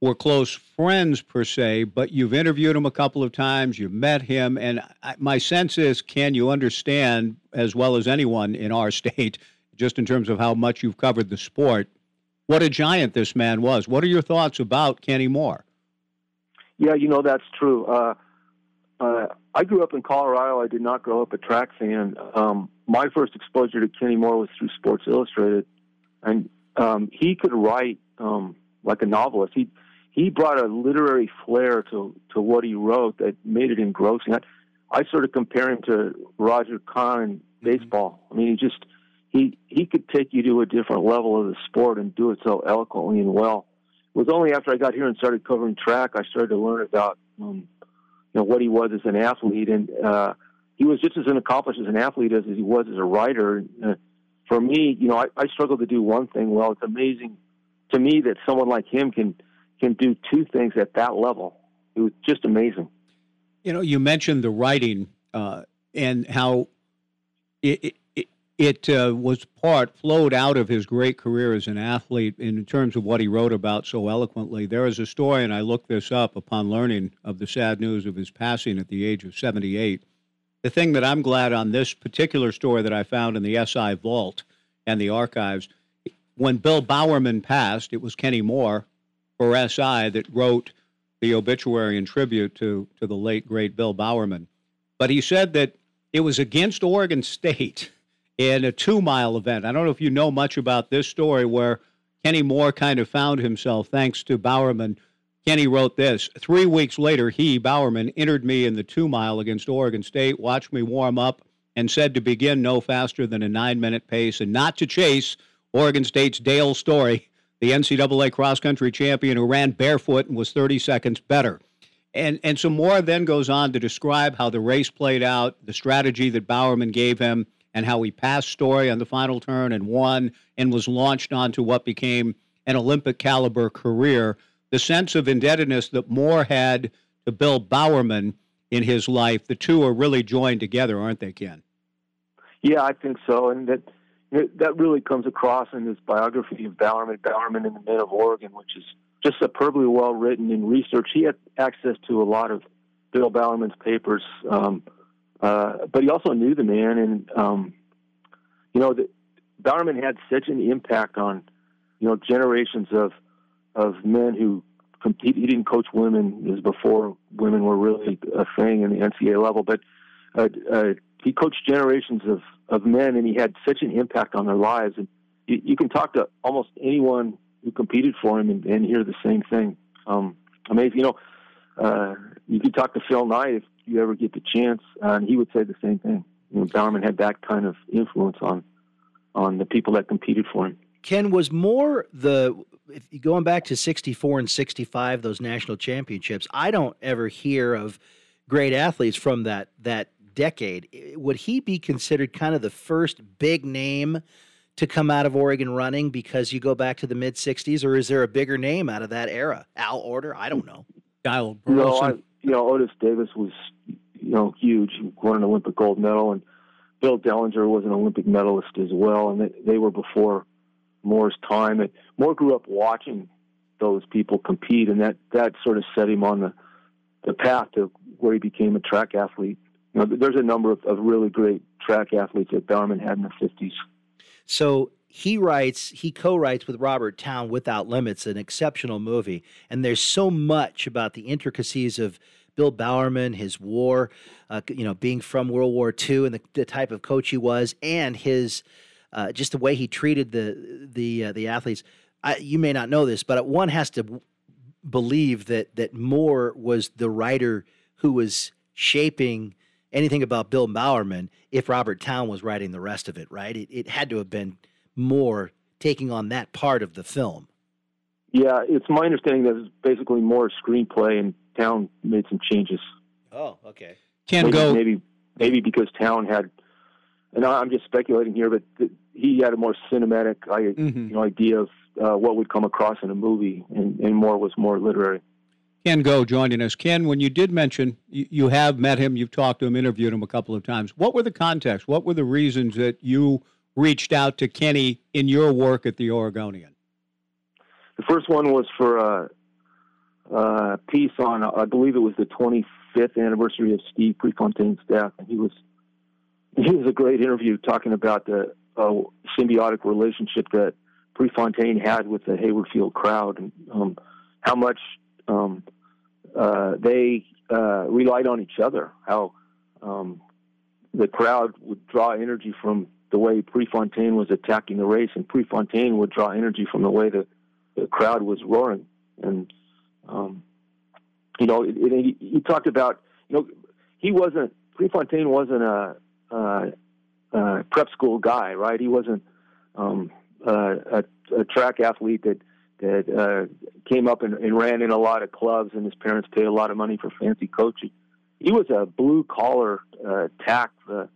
were close friends per se, but you've interviewed him a couple of times, you've met him, and I, my sense is, Ken, you understand as well as anyone in our state, just in terms of how much you've covered the sport, what a giant this man was. What are your thoughts about Kenny Moore? Yeah, you know that's true. Uh, uh, I grew up in Colorado. I did not grow up a track fan. Um, my first exposure to Kenny Moore was through Sports Illustrated, and um, he could write um, like a novelist. He he brought a literary flair to to what he wrote that made it engrossing. I, I sort of compare him to Roger Kahn in baseball. I mean, he just he he could take you to a different level of the sport and do it so eloquently and well. It was only after I got here and started covering track I started to learn about um, you know what he was as an athlete, and uh, he was just as accomplished as an athlete as, he was as a writer. Uh, for me, you know, I, I struggle to do one thing well. It's amazing to me that someone like him can can do two things at that level. It was just amazing. You know, you mentioned the writing uh, and how it it, it, uh, was part flowed out of his great career as an athlete in terms of what he wrote about so eloquently. There is a story, and I looked this up upon learning of the sad news of his passing at the age of 78. The thing that I'm glad on this particular story that I found in the SI vault and the archives, when Bill Bowerman passed, it was Kenny Moore for SI that wrote the obituary and tribute to, to the late, great Bill Bowerman. But he said that it was against Oregon State in a two mile event. I don't know if you know much about this story where Kenny Moore kind of found himself thanks to Bowerman. Kenny wrote this Three weeks later, he, Bowerman, entered me in the two mile against Oregon State, watched me warm up, and said to begin no faster than a nine minute pace and not to chase Oregon State's Dale Story, the NCAA cross country champion who ran barefoot and was 30 seconds better. And, and so Moore then goes on to describe how the race played out, the strategy that Bowerman gave him, and how he passed Story on the final turn and won and was launched onto what became an Olympic caliber career. The sense of indebtedness that Moore had to Bill Bowerman in his life, the two are really joined together, aren't they, Ken? Yeah, I think so, and that that really comes across in this biography of Bowerman, Bowerman and the Men of Oregon, which is just superbly well written and researched. He had access to a lot of Bill Bowerman's papers. Um, uh, but he also knew the man, and um, you know, the, Bowerman had such an impact on you know generations of of men who compete. He didn't coach women; it was before women were really a thing in the NCAA level, but uh, uh, he coached generations of of men, and he had such an impact on their lives. And you, you can talk to almost anyone who competed for him and, and hear the same thing. Um, amazing, you know. Uh, you could talk to Phil Knight if you ever get the chance, uh, and he would say the same thing. You know, Bowerman had that kind of influence on on the people that competed for him. Ken was Moore the if going back to 64 and 65 those national championships i don't ever hear of great athletes from that that decade. Would he be considered kind of the first big name to come out of Oregon running because you go back to the mid 60s or is there a bigger name out of that era? Al Order I don't know. Dial no I, you know Otis Davis was you know huge he won an Olympic gold medal and Bill Dellinger was an Olympic medalist as well and they, they were before Moore's time. And Moore grew up watching those people compete, and that that sort of set him on the the path to where he became a track athlete. You know, there's a number of, of really great track athletes that Bowerman had in the 50s. So he writes, he co-writes with Robert Towne "Without Limits," an exceptional movie, and there's so much about the intricacies of Bill Bowerman, his war, uh, you know, being from World War II, and the, the type of coach he was, and his uh, just the way he treated the the uh, the athletes. I, you may not know this, but one has to believe that that Moore was the writer who was shaping anything about Bill Bowerman if Robert Towne was writing the rest of it, right? It, it had to have been Moore taking on that part of the film. Yeah, it's my understanding that it's basically more screenplay and Towne made some changes. Oh, okay. Can maybe, go maybe maybe because Towne had, and I'm just speculating here, but he had a more cinematic mm-hmm. you know, idea of uh, what would come across in a movie, and, and Moore was more literary. Ken Goe joining us. Ken, when you did mention you, you, have met him, you've talked to him, interviewed him a couple of times. What were the contexts? What were the reasons that you reached out to Kenny in your work at the Oregonian? The first one was for a, a piece on, I believe it was the 25th anniversary of Steve Prefontaine's death, and he was he was a great interview talking about the uh, symbiotic relationship that Prefontaine had with the Hayward Field crowd, and um, how much um, uh, they uh, relied on each other. How um, the crowd would draw energy from the way Prefontaine was attacking the race, and Prefontaine would draw energy from the way the, the crowd was roaring. And um, you know, it, it, he, talked about you know he wasn't Prefontaine wasn't a, a uh, prep school guy, right? He wasn't um, uh, a, a track athlete that that uh, came up and, and ran in a lot of clubs, and his parents paid a lot of money for fancy coaching. He was a blue collar, uh, tack the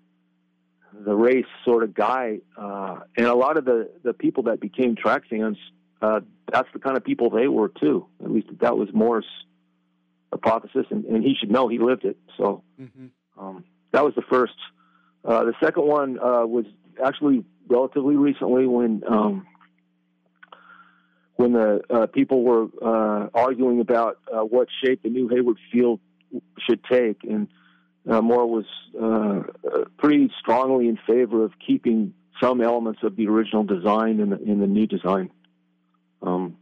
the race sort of guy, uh, and a lot of the the people that became track fans, uh, that's the kind of people they were too. At least that was Moore's hypothesis, and, and he should know he lived it. So mm-hmm. um, that was the first uh, the second one uh, was actually relatively recently when um, when the uh, people were uh, arguing about uh, what shape the new Hayward Field should take, and Moore was pretty strongly in favor of keeping some elements of the original design in the in the new design. Um,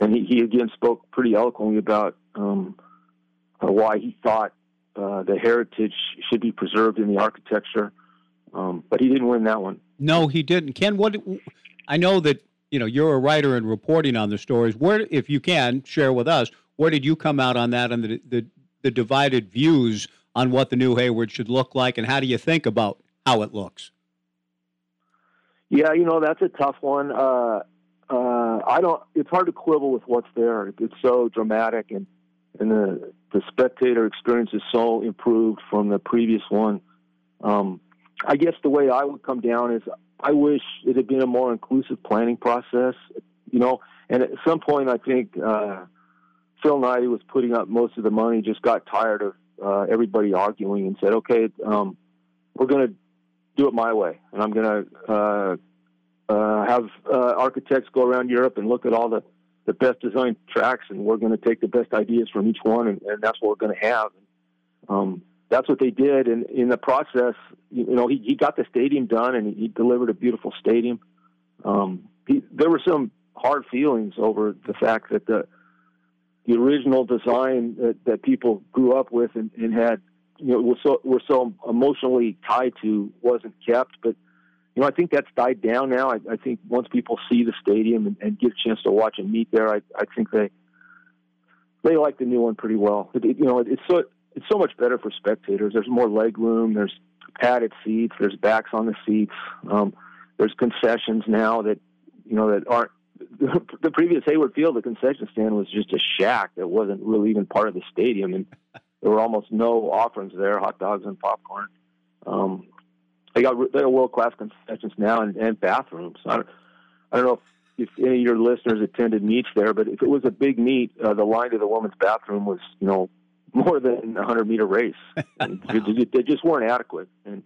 and he, he again spoke pretty eloquently about um, why he thought uh, the heritage should be preserved in the architecture. Um, but he didn't win that one. No, he didn't. Ken, what? I know that you know you're a writer and reporting on the stories. Where, if you can, share with us where did you come out on that and the the, the divided views on what the new Hayward should look like, and how do you think about how it looks? Yeah, you know that's a tough one. Uh, uh, I don't. It's hard to quibble with what's there. It's so dramatic, and and the the spectator experience is so improved from the previous one. Um, I guess the way I would come down is I wish it had been a more inclusive planning process, you know. And at some point, I think uh, Phil Knight, who was putting up most of the money, just got tired of uh, everybody arguing and said, "Okay, um, we're going to do it my way, and I'm going to uh, uh, have uh, architects go around Europe and look at all the the best designed tracks, and we're going to take the best ideas from each one, and, and that's what we're going to have." Um, that's what they did. And in the process, you know, he, he got the stadium done and he delivered a beautiful stadium. Um, he, there were some hard feelings over the fact that the the original design that, that people grew up with and, and had, you know, were so were so emotionally tied to wasn't kept. But you know, I think that's died down now. I, I think once people see the stadium and, and get a chance to watch and meet there, I, I think they they like the new one pretty well. It, you know, it's so it's so much better for spectators. There's more leg room. There's padded seats. There's backs on the seats. Um, there's concessions now that you know that aren't the previous Hayward Field. The concession stand was just a shack that wasn't really even part of the stadium, and there were almost no offerings there, hot dogs and popcorn. Um, they got they got world class concessions now and, and bathrooms. I don't, I don't know if, if any of your listeners attended meets there, but if it was a big meet, uh, the line to the women's bathroom was you know more than a hundred meter race. wow. they, just weren't adequate, and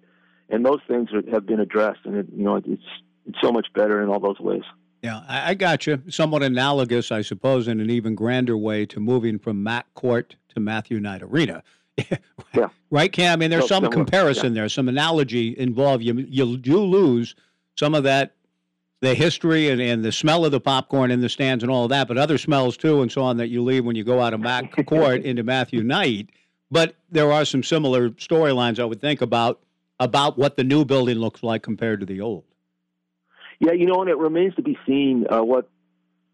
and those things are, have been addressed, and it, you know it's it's so much better in all those ways. Yeah, I, I got you. Somewhat analogous, I suppose, in an even grander way to moving from Mac Court to Matthew Knight Arena. yeah. Right, Cam? I mean, there's no, some comparison yeah. there, some analogy involved. You, you do lose some of that, the history and, and the smell of the popcorn in the stands and all of that, but other smells too and so on that you leave when you go out of Mac Court into Matthew Knight. But there are some similar storylines I would think about about what the new building looks like compared to the old. Yeah, you know, and it remains to be seen uh, what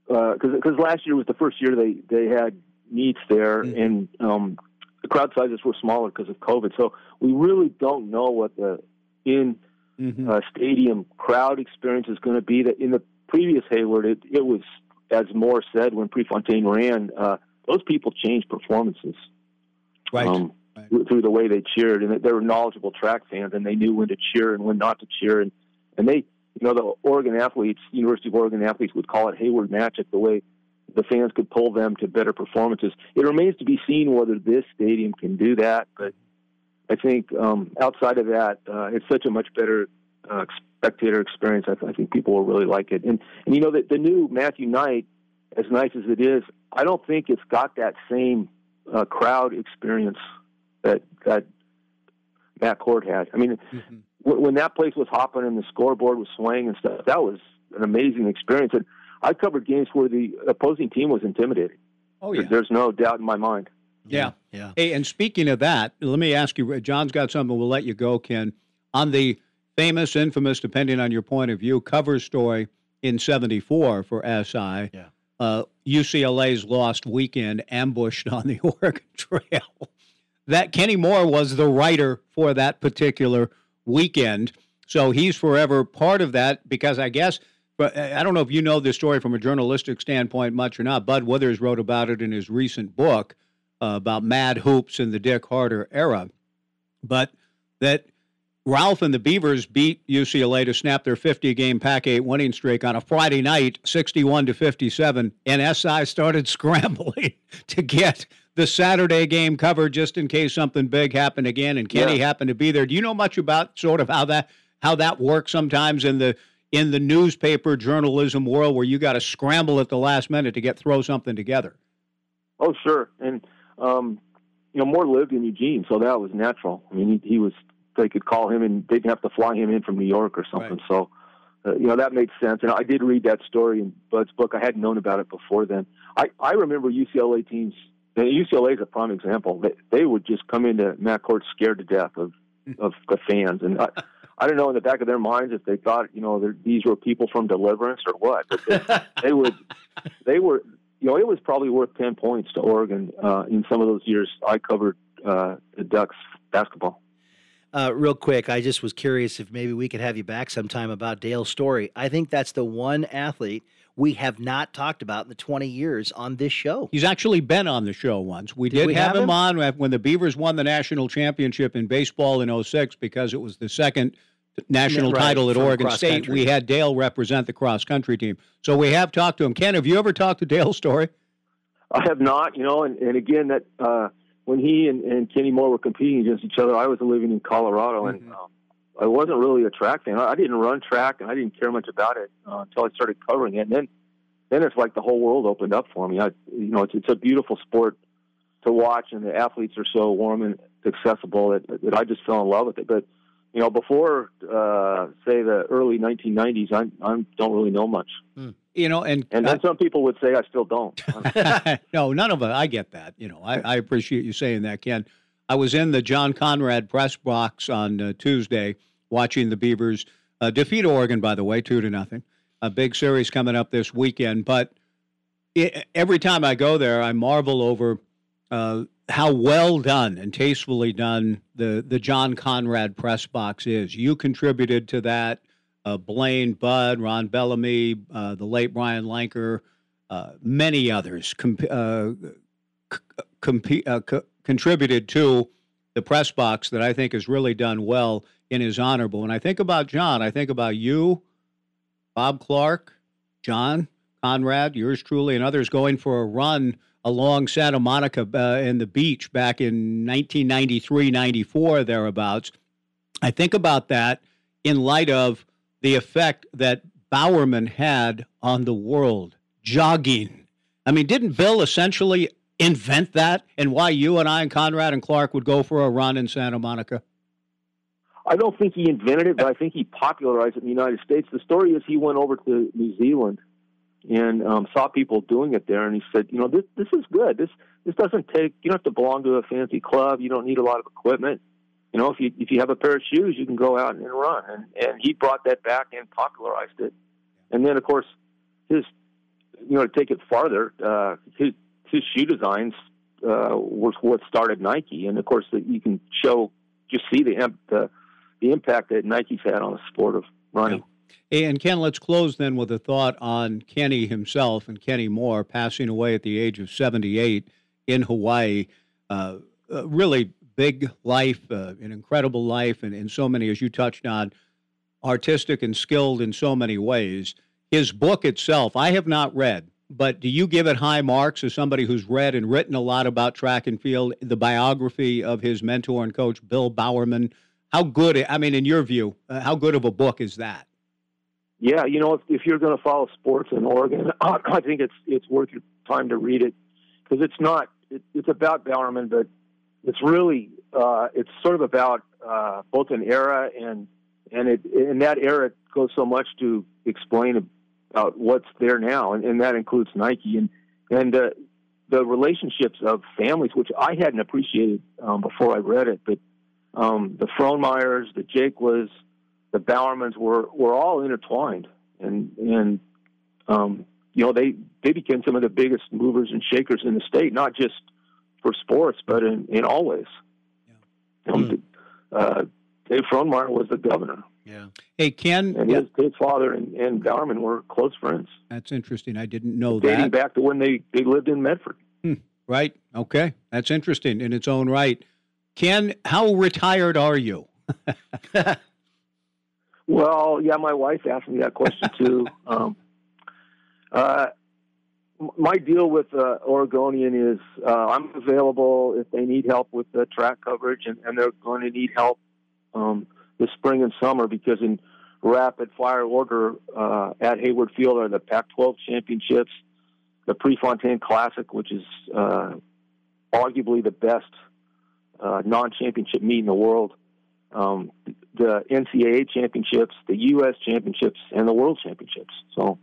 because uh, because last year was the first year they they had meets there, mm-hmm. and um, the crowd sizes were smaller because of COVID. So we really don't know what the in mm-hmm. uh, stadium crowd experience is going to be. That in the previous Hayward, it, it was as Moore said when Prefontaine ran, uh, those people changed performances. Right. Um, right. Through the way they cheered, and they were knowledgeable track fans, and they knew when to cheer and when not to cheer, and and they you know, the Oregon athletes, University of Oregon athletes would call it Hayward Magic, the way the fans could pull them to better performances. It remains to be seen whether this stadium can do that, but I think um, outside of that, uh, it's such a much better uh, spectator experience. I, I, think people will really like it. And, and you know, the, the new Matthew Knight, as nice as it is, I don't think it's got that same uh, crowd experience that that Mac Court had. I mean, mm-hmm when that place was hopping and the scoreboard was swaying and stuff, that was an amazing experience. And I covered games where the opposing team was intimidating. Oh yeah, there's no doubt in my mind. Yeah, yeah. Hey, and speaking of that, let me ask you. John's got something. We'll let you go, Ken. On the famous, infamous, depending on your point of view, cover story in '74 for SI. Yeah. Uh, UCLA's lost weekend ambushed on the Oregon Trail. That Kenny Moore was the writer for that particular weekend. So he's forever part of that because I guess, but I don't know if you know this story from a journalistic standpoint much or not. Bud Withers wrote about it in his recent book uh, about Mad Hoops in the Dick Harter era. But that Ralph and the Beavers beat UCLA to snap their 50 game Pac 8 winning streak on a Friday night, 61 to 57, and SI started scrambling to get the Saturday game covered just in case something big happened again and Kenny yeah. happened to be there. Do you know much about sort of how that how that works sometimes in the in the newspaper journalism world where you got to scramble at the last minute to get throw something together? Oh, sure. And um, you know, Moore lived in Eugene, so that was natural. I mean, he, he was they could call him and they'd have to fly him in from New York or something. Right. So, uh, you know, that made sense. And I did read that story in Bud's book. I hadn't known about it before then. I, I remember UCLA teams and UCLA is a prime example. They, they would just come into Mac Court scared to death of of the fans, and I, I don't know in the back of their minds if they thought you know these were people from Deliverance or what. But they, they would, they were, you know, it was probably worth ten points to Oregon uh, in some of those years I covered uh, the Ducks basketball. Uh, real quick, I just was curious if maybe we could have you back sometime about Dale's story. I think that's the one athlete we have not talked about in the 20 years on this show. He's actually been on the show once. We did, did we have, have him, him on when the Beavers won the national championship in baseball in 06 because it was the second national right, title at Oregon State. Country. We had Dale represent the cross country team. So we have talked to him. Ken, have you ever talked to Dale Story? I have not, you know, and, and again, that uh, when he and, and Kenny Moore were competing against each other, I was living in Colorado, mm-hmm. and um, I wasn't really a track fan. I didn't run track, and I didn't care much about it uh, until I started covering it. And then, then it's like the whole world opened up for me. I, you know, it's it's a beautiful sport to watch, and the athletes are so warm and accessible that, that I just fell in love with it. But you know, before uh, say the early 1990s, I I don't really know much. Hmm. You know, and and then some people would say I still don't. no, none of it. I get that. You know, I, I appreciate you saying that, Ken. I was in the John Conrad press box on uh, Tuesday watching the Beavers uh, defeat Oregon, by the way, two to nothing. A big series coming up this weekend. But it, every time I go there, I marvel over uh, how well done and tastefully done the, the John Conrad press box is. You contributed to that. Uh, Blaine Budd, Ron Bellamy, uh, the late Brian Lanker, uh, many others comp- uh, c- uh, contributed to the press box that I think has really done well in his honorable. When I think about John, I think about you, Bob Clark, John Conrad, yours truly, and others going for a run along Santa Monica uh, in the beach back in 1993, 94, thereabouts. I think about that in light of the effect that Bowerman had on the world, jogging. I mean, didn't Bill essentially invent that and why you and I and Conrad and Clark would go for a run in Santa Monica? I don't think he invented it, but I think he popularized it in the United States. The story is he went over to New Zealand and um, saw people doing it there, and he said, you know, this this is good. This this doesn't take. You don't have to belong to a fancy club. You don't need a lot of equipment. You know, if you if you have a pair of shoes, you can go out and run. And and he brought that back and popularized it. And then, of course, his you know to take it farther, uh, his his shoe designs uh, was what started Nike. And of course, the, you can show just see the the the impact that Nike's had on the sport of running. Yeah. And Ken, let's close then with a thought on Kenny himself and Kenny Moore passing away at the age of 78 in Hawaii. Uh, really big life, uh, an incredible life, and in so many, as you touched on, artistic and skilled in so many ways. His book itself, I have not read, but do you give it high marks as somebody who's read and written a lot about track and field? The biography of his mentor and coach, Bill Bowerman. How good, I mean, in your view, uh, how good of a book is that? Yeah, you know, if, if you're going to follow sports in Oregon, I think it's it's worth your time to read it because it's not it, it's about Bowerman, but it's really uh, it's sort of about uh, both an era and and it in that era it goes so much to explain about what's there now, and, and that includes Nike and and uh, the relationships of families, which I hadn't appreciated um, before I read it, but um, the Frohnmeyers, the Jaquas, the Bowermans were were all intertwined, and and um, you know they they became some of the biggest movers and shakers in the state, not just for sports, but in in all ways. Yeah. Um, mm. uh, Dave Frohnmeyer was the governor. Yeah. Hey, Ken. And his, his father and, and Bowerman were close friends. That's interesting. I didn't know Dating that. Dating back to when they, they lived in Medford. Hmm. Right. Okay. That's interesting in its own right. Ken, how retired are you? Well, yeah, my wife asked me that question too. um, uh, my deal with uh, Oregonian is uh, I'm available if they need help with the track coverage, and, and they're going to need help um, this spring and summer because in rapid fire order uh, at Hayward Field are the Pac-12 championships, the Prefontaine Classic, which is uh, arguably the best uh, non-championship meet in the world, um, the NCAA championships, the U.S. championships, and the World championships. So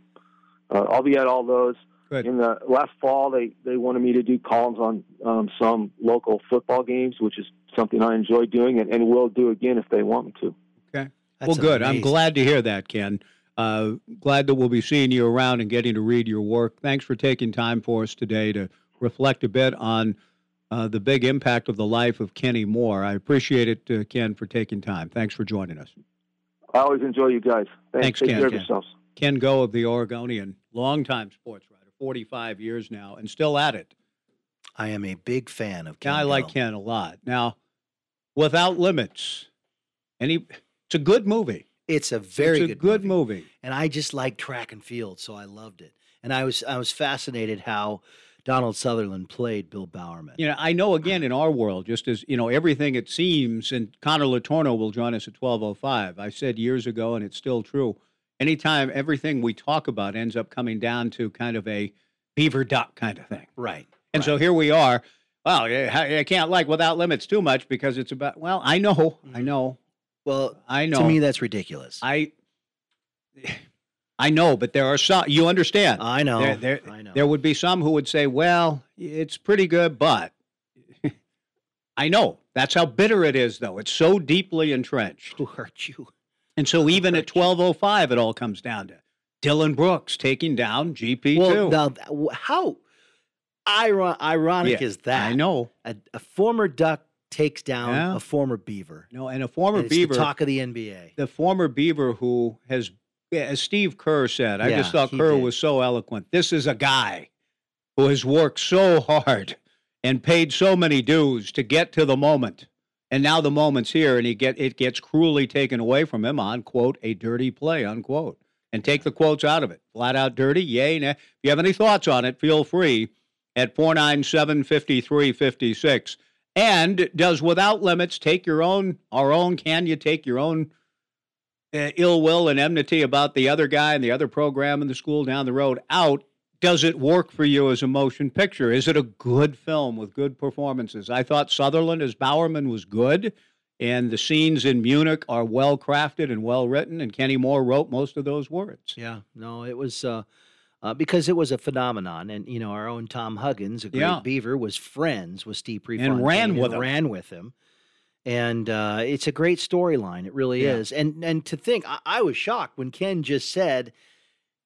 uh, I'll be at all those. Good. In the last fall, they, they wanted me to do columns on um, some local football games, which is something I enjoy doing, and, and will do again if they want me to. Okay. That's well, good. Amazing. I'm glad to hear that, Ken. Uh, glad that we'll be seeing you around and getting to read your work. Thanks for taking time for us today to reflect a bit on uh, the big impact of the life of Kenny Moore. I appreciate it, uh, Ken, for taking time. Thanks for joining us. I always enjoy you guys. Thanks, Thanks Take Ken. care of Ken. yourselves. Ken Goe of the Oregonian, longtime sports writer, 45 years now, and still at it. I am a big fan of Ken. I like Ken a lot. Now, Without Limits, any, it's a good movie. It's a very it's a good, good movie. movie. and I just like track and field, so I loved it. And I was I was fascinated how Donald Sutherland played Bill Bowerman. You know, I know again in our world, just as you know, everything it seems, and Connor Letourneau will join us at twelve oh five. I said years ago, and it's still true. Anytime everything we talk about ends up coming down to kind of a beaver duck kind of thing. Right. And right. so here we are. well, I can't like without limits too much because it's about. Well, I know, I mm. know. Well, I know. To me, that's ridiculous. I. I know, but there are some. You understand? I know. There, there, I know. There would be some who would say, "Well, it's pretty good, but." I know that's how bitter it is, though. It's so deeply entrenched. Who hurt you? And so, even at twelve oh five, it all comes down to Dillon Brooks taking down GP Well, two. now, how iron- ironic Yeah, is that? I know. A, a former Duck takes down Yeah. a former Beaver. No, and a former And it's the Beaver talk of the NBA. the former Beaver who has, yeah, as Steve Kerr said, I Yeah, just thought Kerr did. was so eloquent. This is a guy who has worked so hard and paid so many dues to get to the moment. And now the moment's here, and he get it gets cruelly taken away from him on quote a dirty play unquote. And take the quotes out of it. Flat out dirty, yay. Nah. If you have any thoughts on it, feel free at 497 5356. And does Without Limits take your own, our own, can you take your own ill will and enmity about the other guy and the other program in the school down the road out? Does it work for you as a motion picture? Is it a good film with good performances? I thought Sutherland as Bowerman was good, and the scenes in Munich are well crafted and well written, and Kenny Moore wrote most of those words. Yeah, no, it was uh, uh, because it was a phenomenon, and you know our own Tom Huggins, a great Yeah. Beaver, was friends with Steve Prefontaine ran with him. ran with him, and uh, it's a great storyline. It really Yeah. is, and and to think, I, I was shocked when Ken just said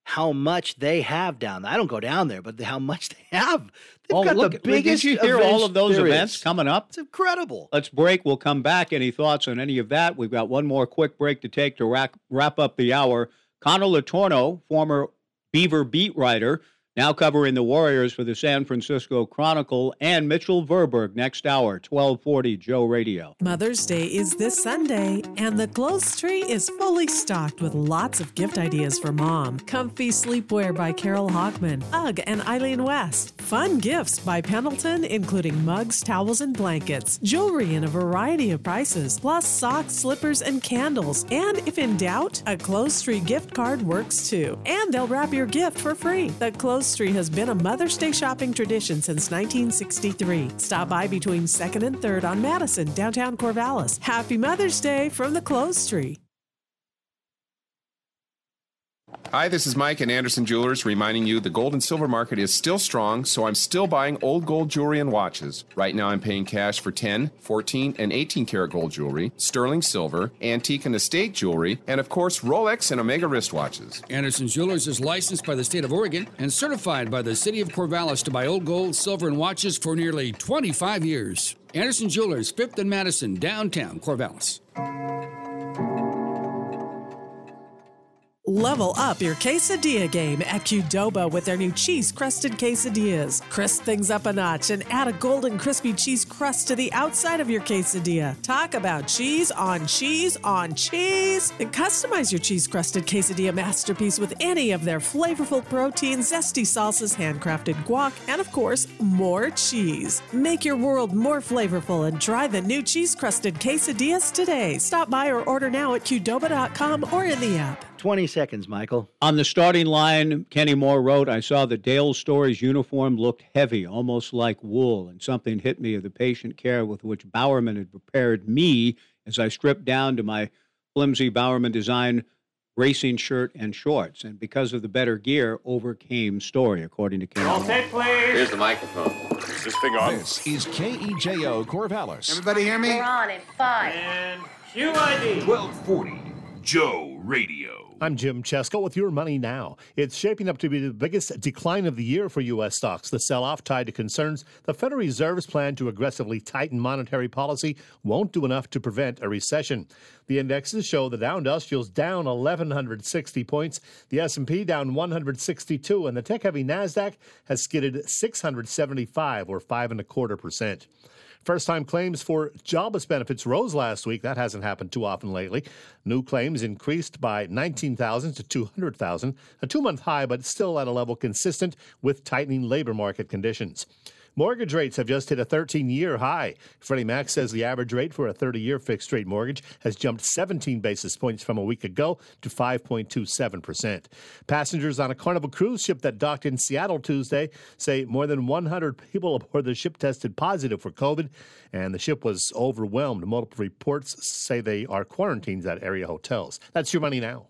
how much they have down there. I don't go down there, but how much they have. They've Oh, got look, the did biggest. you hear all of those events is. coming up? It's incredible. Let's break. We'll come back. Any thoughts on any of that? We've got one more quick break to take to wrap, wrap up the hour. Connor Letourneau, former Beaver beat writer, now covering the Warriors for the San Francisco Chronicle, and Mitchell Verberg next hour, 1240 Joe Radio. Mother's Day is this Sunday, and the Clothes Tree is fully stocked with lots of gift ideas for mom. Comfy sleepwear by Carole Hochman, UGG and Eileen West. Fun gifts by Pendleton, including mugs, towels, and blankets. Jewelry in a variety of prices, plus socks, slippers, and candles. And if in doubt, a Clothes Tree gift card works too. And they'll wrap your gift for free. The Clothes Tree has been a Mother's Day shopping tradition since 1963. Stop by between 2nd and 3rd on Madison, downtown Corvallis. Happy Mother's Day from the Clothes Tree. Hi, this is Mike at Anderson Jewelers reminding you the gold and silver market is still strong, so I'm still buying old gold jewelry and watches. Right now, I'm paying cash for 10, 14, and 18 karat gold jewelry, sterling silver, antique and estate jewelry, and of course, Rolex and Omega wristwatches. Anderson Jewelers is licensed by the state of Oregon and certified by the city of Corvallis to buy old gold, silver, and watches for nearly 25 years. Anderson Jewelers, 5th and Madison, downtown Corvallis. Level up your quesadilla game at Qdoba with their new cheese crusted quesadillas. Crisp things up a notch and add a golden crispy cheese crust to the outside of your quesadilla. Talk about cheese on cheese on cheese. And customize your cheese crusted quesadilla masterpiece with any of their flavorful protein, zesty salsas, handcrafted guac, and of course, more cheese. Make your world more flavorful and try the new cheese crusted quesadillas today. Stop by or order now at Qdoba.com or in the app. 20 seconds, Michael. On the starting line, Kenny Moore wrote, I saw that Dale Story's uniform looked heavy, almost like wool, and something hit me of the patient care with which Bowerman had prepared me as I stripped down to my flimsy Bowerman design racing shirt and shorts. And because of the better gear, overcame Story, according to Kenny. Moore. Here's the microphone. Is this thing on? This is KEJO Corvallis. Everybody hear me? We're on in five. And QID. 1240 Joe Radio. I'm Jim Chesko with your money now. It's shaping up to be the biggest decline of the year for U.S. stocks. The sell off tied to concerns the Federal Reserve's plan to aggressively tighten monetary policy won't do enough to prevent a recession. The indexes show the Dow Industrials down 1,160 points, the S&P down 162, and the tech-heavy Nasdaq has skidded 675, or five and a quarter percent. First time claims for jobless benefits rose last week. That hasn't happened too often lately. New claims increased by 19,000 to 200,000, a two month high, but still at a level consistent with tightening labor market conditions. Mortgage rates have just hit a 13 year high. Freddie Mac says the average rate for a 30 year fixed rate mortgage has jumped 17 basis points from a week ago to 5.27%. Passengers on a Carnival cruise ship that docked in Seattle Tuesday say more than 100 people aboard the ship tested positive for COVID, and the ship was overwhelmed. Multiple reports say they are quarantined at area hotels. That's your money now.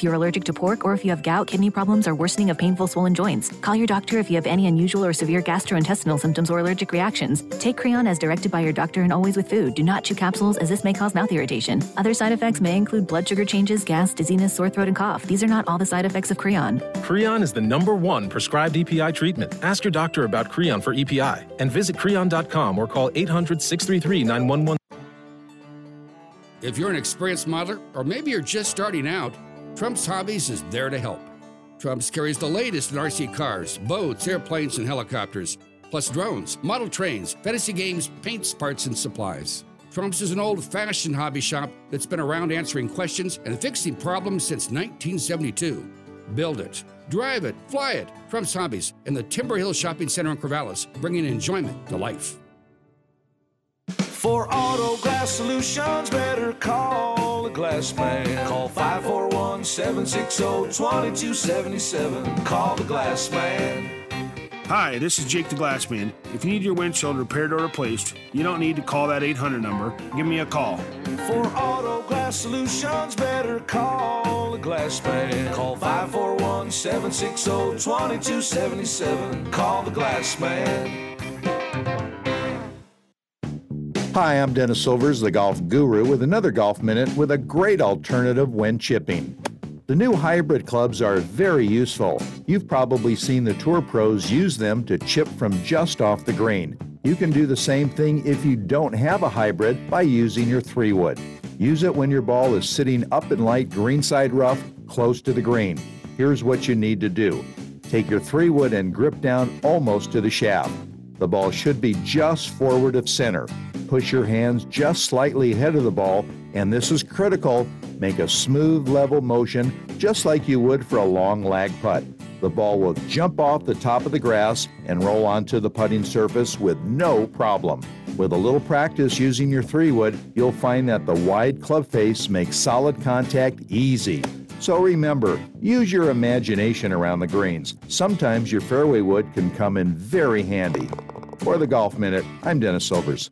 you're allergic to pork, or if you have gout, kidney problems, or worsening of painful swollen joints. Call your doctor if you have any unusual or severe gastrointestinal symptoms or allergic reactions. Take Creon as directed by your doctor and always with food. Do not chew capsules as this may cause mouth irritation. Other side effects may include blood sugar changes, gas, dizziness, sore throat, and cough. These are not all the side effects of Creon. Creon is the number one prescribed EPI treatment. Ask your doctor about Creon for EPI and visit Creon.com or call 800 633 911. If you're an experienced modeler, or maybe you're just starting out, Trump's Hobbies is there to help. Trump's carries the latest in RC cars, boats, airplanes, and helicopters, plus drones, model trains, fantasy games, paints, parts, and supplies. Trump's is an old fashioned hobby shop that's been around answering questions and fixing problems since 1972. Build it, drive it, fly it. Trump's Hobbies in the Timber Hill Shopping Center in Corvallis, bringing enjoyment to life. For auto glass solutions, better call the glass man. Call 541 760 2277. Call the glass man. Hi, this is Jake the Glassman. If you need your windshield repaired or replaced, you don't need to call that 800 number. Give me a call. For auto glass solutions, better call the glass man. Call 541 760 2277. Call the glass Hi, I'm Dennis Silvers, the golf guru, with another Golf Minute with a great alternative when chipping. The new hybrid clubs are very useful. You've probably seen the tour pros use them to chip from just off the green. You can do the same thing if you don't have a hybrid by using your three wood. Use it when your ball is sitting up in light greenside rough close to the green. Here's what you need to do take your three wood and grip down almost to the shaft. The ball should be just forward of center. Push your hands just slightly ahead of the ball, and this is critical. Make a smooth, level motion just like you would for a long lag putt. The ball will jump off the top of the grass and roll onto the putting surface with no problem. With a little practice using your three wood, you'll find that the wide club face makes solid contact easy. So remember, use your imagination around the greens. Sometimes your fairway wood can come in very handy. For the Golf Minute, I'm Dennis Silvers.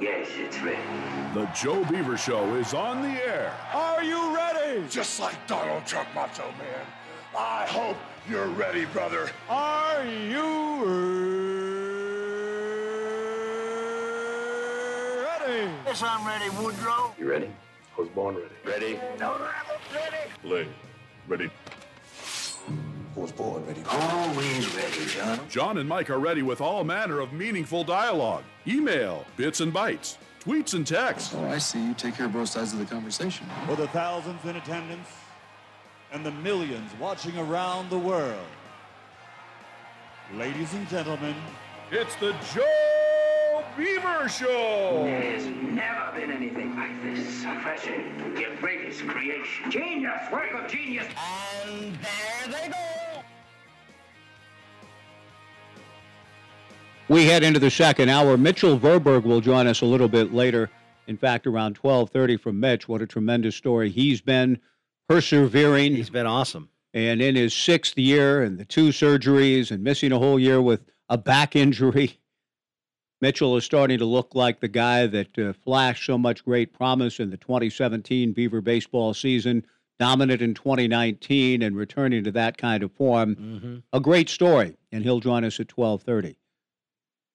Yes, it's ready. The Joe Beaver Show is on the air. Are you ready? Just like Donald Trump, Macho Man. I hope you're ready, brother. Are you ready? Yes, I'm ready, Woodrow. You ready? I was born ready. Ready? No, I'm ready. Lee, ready? I was born ready. Always ready, John. John and Mike are ready with all manner of meaningful dialogue. Email, bits and bytes, tweets and texts. Oh, I see. You take care of both sides of the conversation. For the thousands in attendance and the millions watching around the world. Ladies and gentlemen, it's the Joe Beaver Show! There's never been anything like this. Fresh your greatest creation. Genius, work of genius. And there they go. We head into the second hour. Mitchell Verberg will join us a little bit later. In fact, around 12:30 from Mitch. What a tremendous story he's been persevering. He's been awesome. And in his sixth year and the two surgeries and missing a whole year with a back injury, Mitchell is starting to look like the guy that uh, flashed so much great promise in the 2017 Beaver baseball season, dominant in 2019 and returning to that kind of form. Mm-hmm. A great story, and he'll join us at 12:30.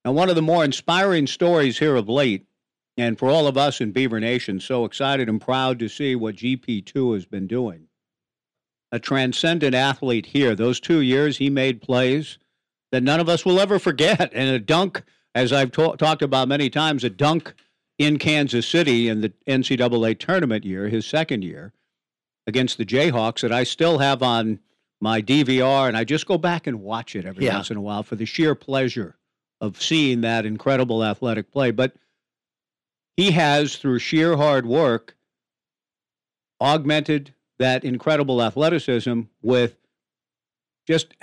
Now, one of the more inspiring stories here of late, and for all of us in Beaver Nation, so excited and proud to see what GP2 has been doing. A transcendent athlete here. Those two years, he made plays that none of us will ever forget. And a dunk, as I've ta- talked about many times, a dunk in Kansas City in the NCAA tournament year, his second year, against the Jayhawks, that I still have on my DVR, and I just go back and watch it every Yeah. once in a while for the sheer pleasure of seeing that incredible athletic play. But he has, through sheer hard work, augmented that incredible athleticism with just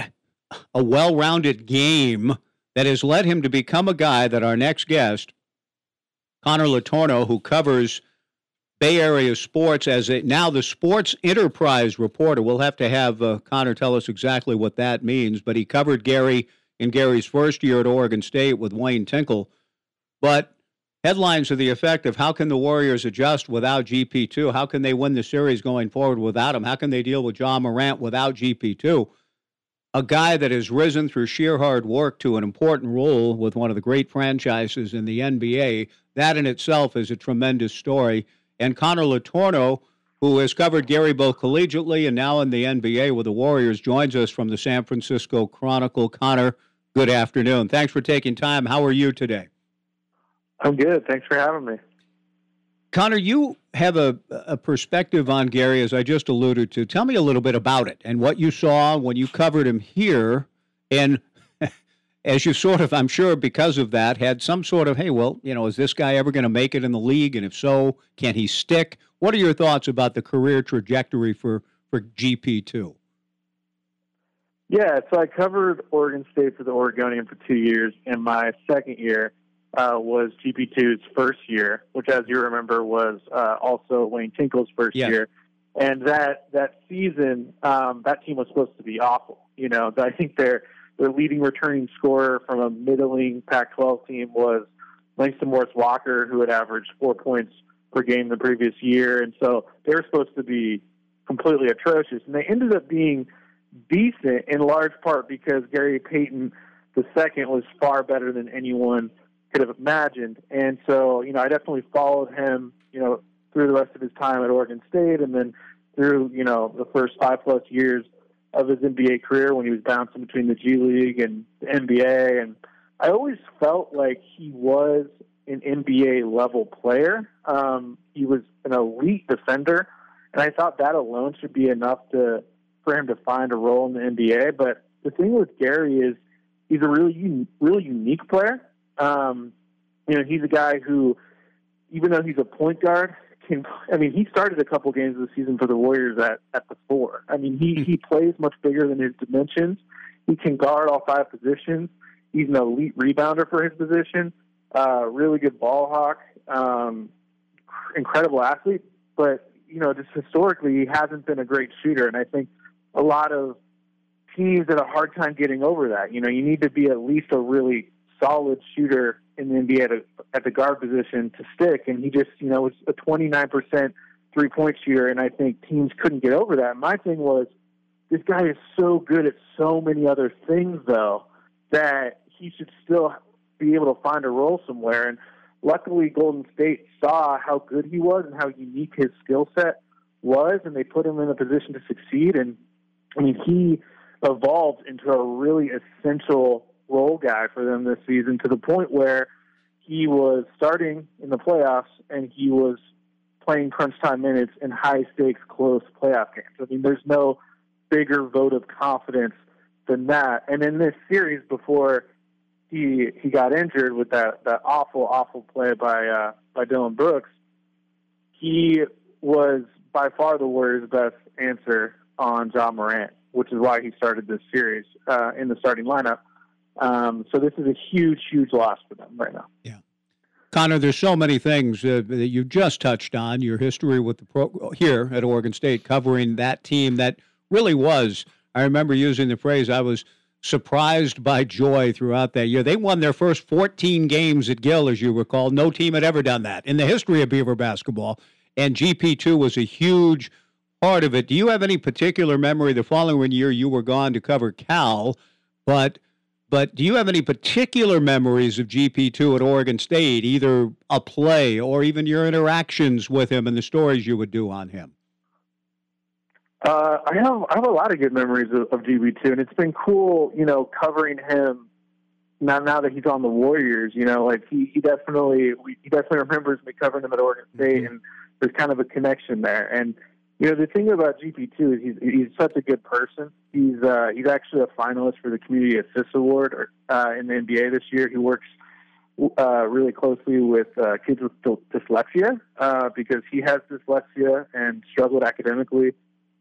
a well rounded game that has led him to become a guy that our next guest, Connor Letourneau, who covers Bay Area sports as a now the sports enterprise reporter. We'll have to have uh, Connor tell us exactly what that means, but he covered Gary in Gary's first year at Oregon State with Wayne Tinkle. But headlines to the effect of how can the Warriors adjust without GP2? How can they win the series going forward without him? How can they deal with Ja Morant without GP2? A guy that has risen through sheer hard work to an important role with one of the great franchises in the NBA. That in itself is a tremendous story. And Connor Letourneau, who has covered Gary both collegiately and now in the NBA with the Warriors, joins us from the San Francisco Chronicle. Connor, good afternoon. Thanks for taking time. How are you today? I'm good. Thanks for having me. Connor, you have a, a perspective on Gary, as I just alluded to. Tell me a little bit about it and what you saw when you covered him here. And as you sort of, I'm sure because of that, had some sort of, hey, well, you know, is this guy ever going to make it in the league? And if so, can he stick? What are your thoughts about the career trajectory for, for GP2? Yeah, so I covered Oregon State for the Oregonian for two years, and my second year uh, was GP2's first year, which, as you remember, was uh, also Wayne Tinkle's first Yeah. year. And that that season, um, that team was supposed to be awful. You know, I think their their leading returning scorer from a middling Pac-12 team was Langston Morris Walker, who had averaged four points per game the previous year, and so they were supposed to be completely atrocious. And they ended up being decent in large part because Gary Payton the second was far better than anyone could have imagined. And so, you know, I definitely followed him, you know, through the rest of his time at Oregon State and then through, you know, the first five plus years of his NBA career when he was bouncing between the G League and the NBA. And I always felt like he was an NBA level player. Um, he was an elite defender. And I thought that alone should be enough to for him to find a role in the NBA. But the thing with Gary is he's a really un- really unique player. Um, you know, he's a guy who, even though he's a point guard, can. I mean, he started a couple games of the season for the Warriors at at the four. I mean, he he plays much bigger than his dimensions. He can guard all five positions. He's an elite rebounder for his position. Uh, really good ball hawk. Um, incredible athlete, but you know, just historically, he hasn't been a great shooter, and I think a lot of teams had a hard time getting over that. You know, you need to be at least a really solid shooter in the NBA at, a, at the guard position to stick, and he just, you know, was a 29% three point shooter, and I think teams couldn't get over that. My thing was, this guy is so good at so many other things, though, that he should still be able to find a role somewhere. And luckily, Golden State saw how good he was and how unique his skill set was, and they put him in a position to succeed. And I mean, he evolved into a really essential role guy for them this season to the point where he was starting in the playoffs and he was playing crunch time minutes in high stakes, close playoff games. I mean, there's no bigger vote of confidence than that. And in this series, before he he got injured with that that awful awful play by uh, by Dillon Brooks, he was by far the Warriors' best answer on Ja Morant, which is why he started this series uh, in the starting lineup. Um, so this is a huge, huge loss for them right now. Yeah. Connor, there's so many things uh, that you just touched on. Your history with the pro here at Oregon State, covering that team that really was. I remember using the phrase. I was surprised by joy throughout that year. They won their first 14 games at Gill, as you recall. No team had ever done that in the history of Beaver basketball, and GP2 was a huge part of it. Do you have any particular memory the following year you were gone to cover Cal, but but do you have any particular memories of GP2 at Oregon State, either a play or even your interactions with him and the stories you would do on him? Uh, I have I have a lot of good memories of, of GP2, and it's been cool, you know, covering him now now that he's on the Warriors. You know, like he he definitely he definitely remembers me covering him at Oregon State, mm-hmm. and there's kind of a connection there. And you know, the thing about GP2 is he's he's such a good person. He's uh, he's actually a finalist for the Community Assist Award uh, in the NBA this year. He works uh, really closely with uh, kids with dyslexia uh, because he has dyslexia and struggled academically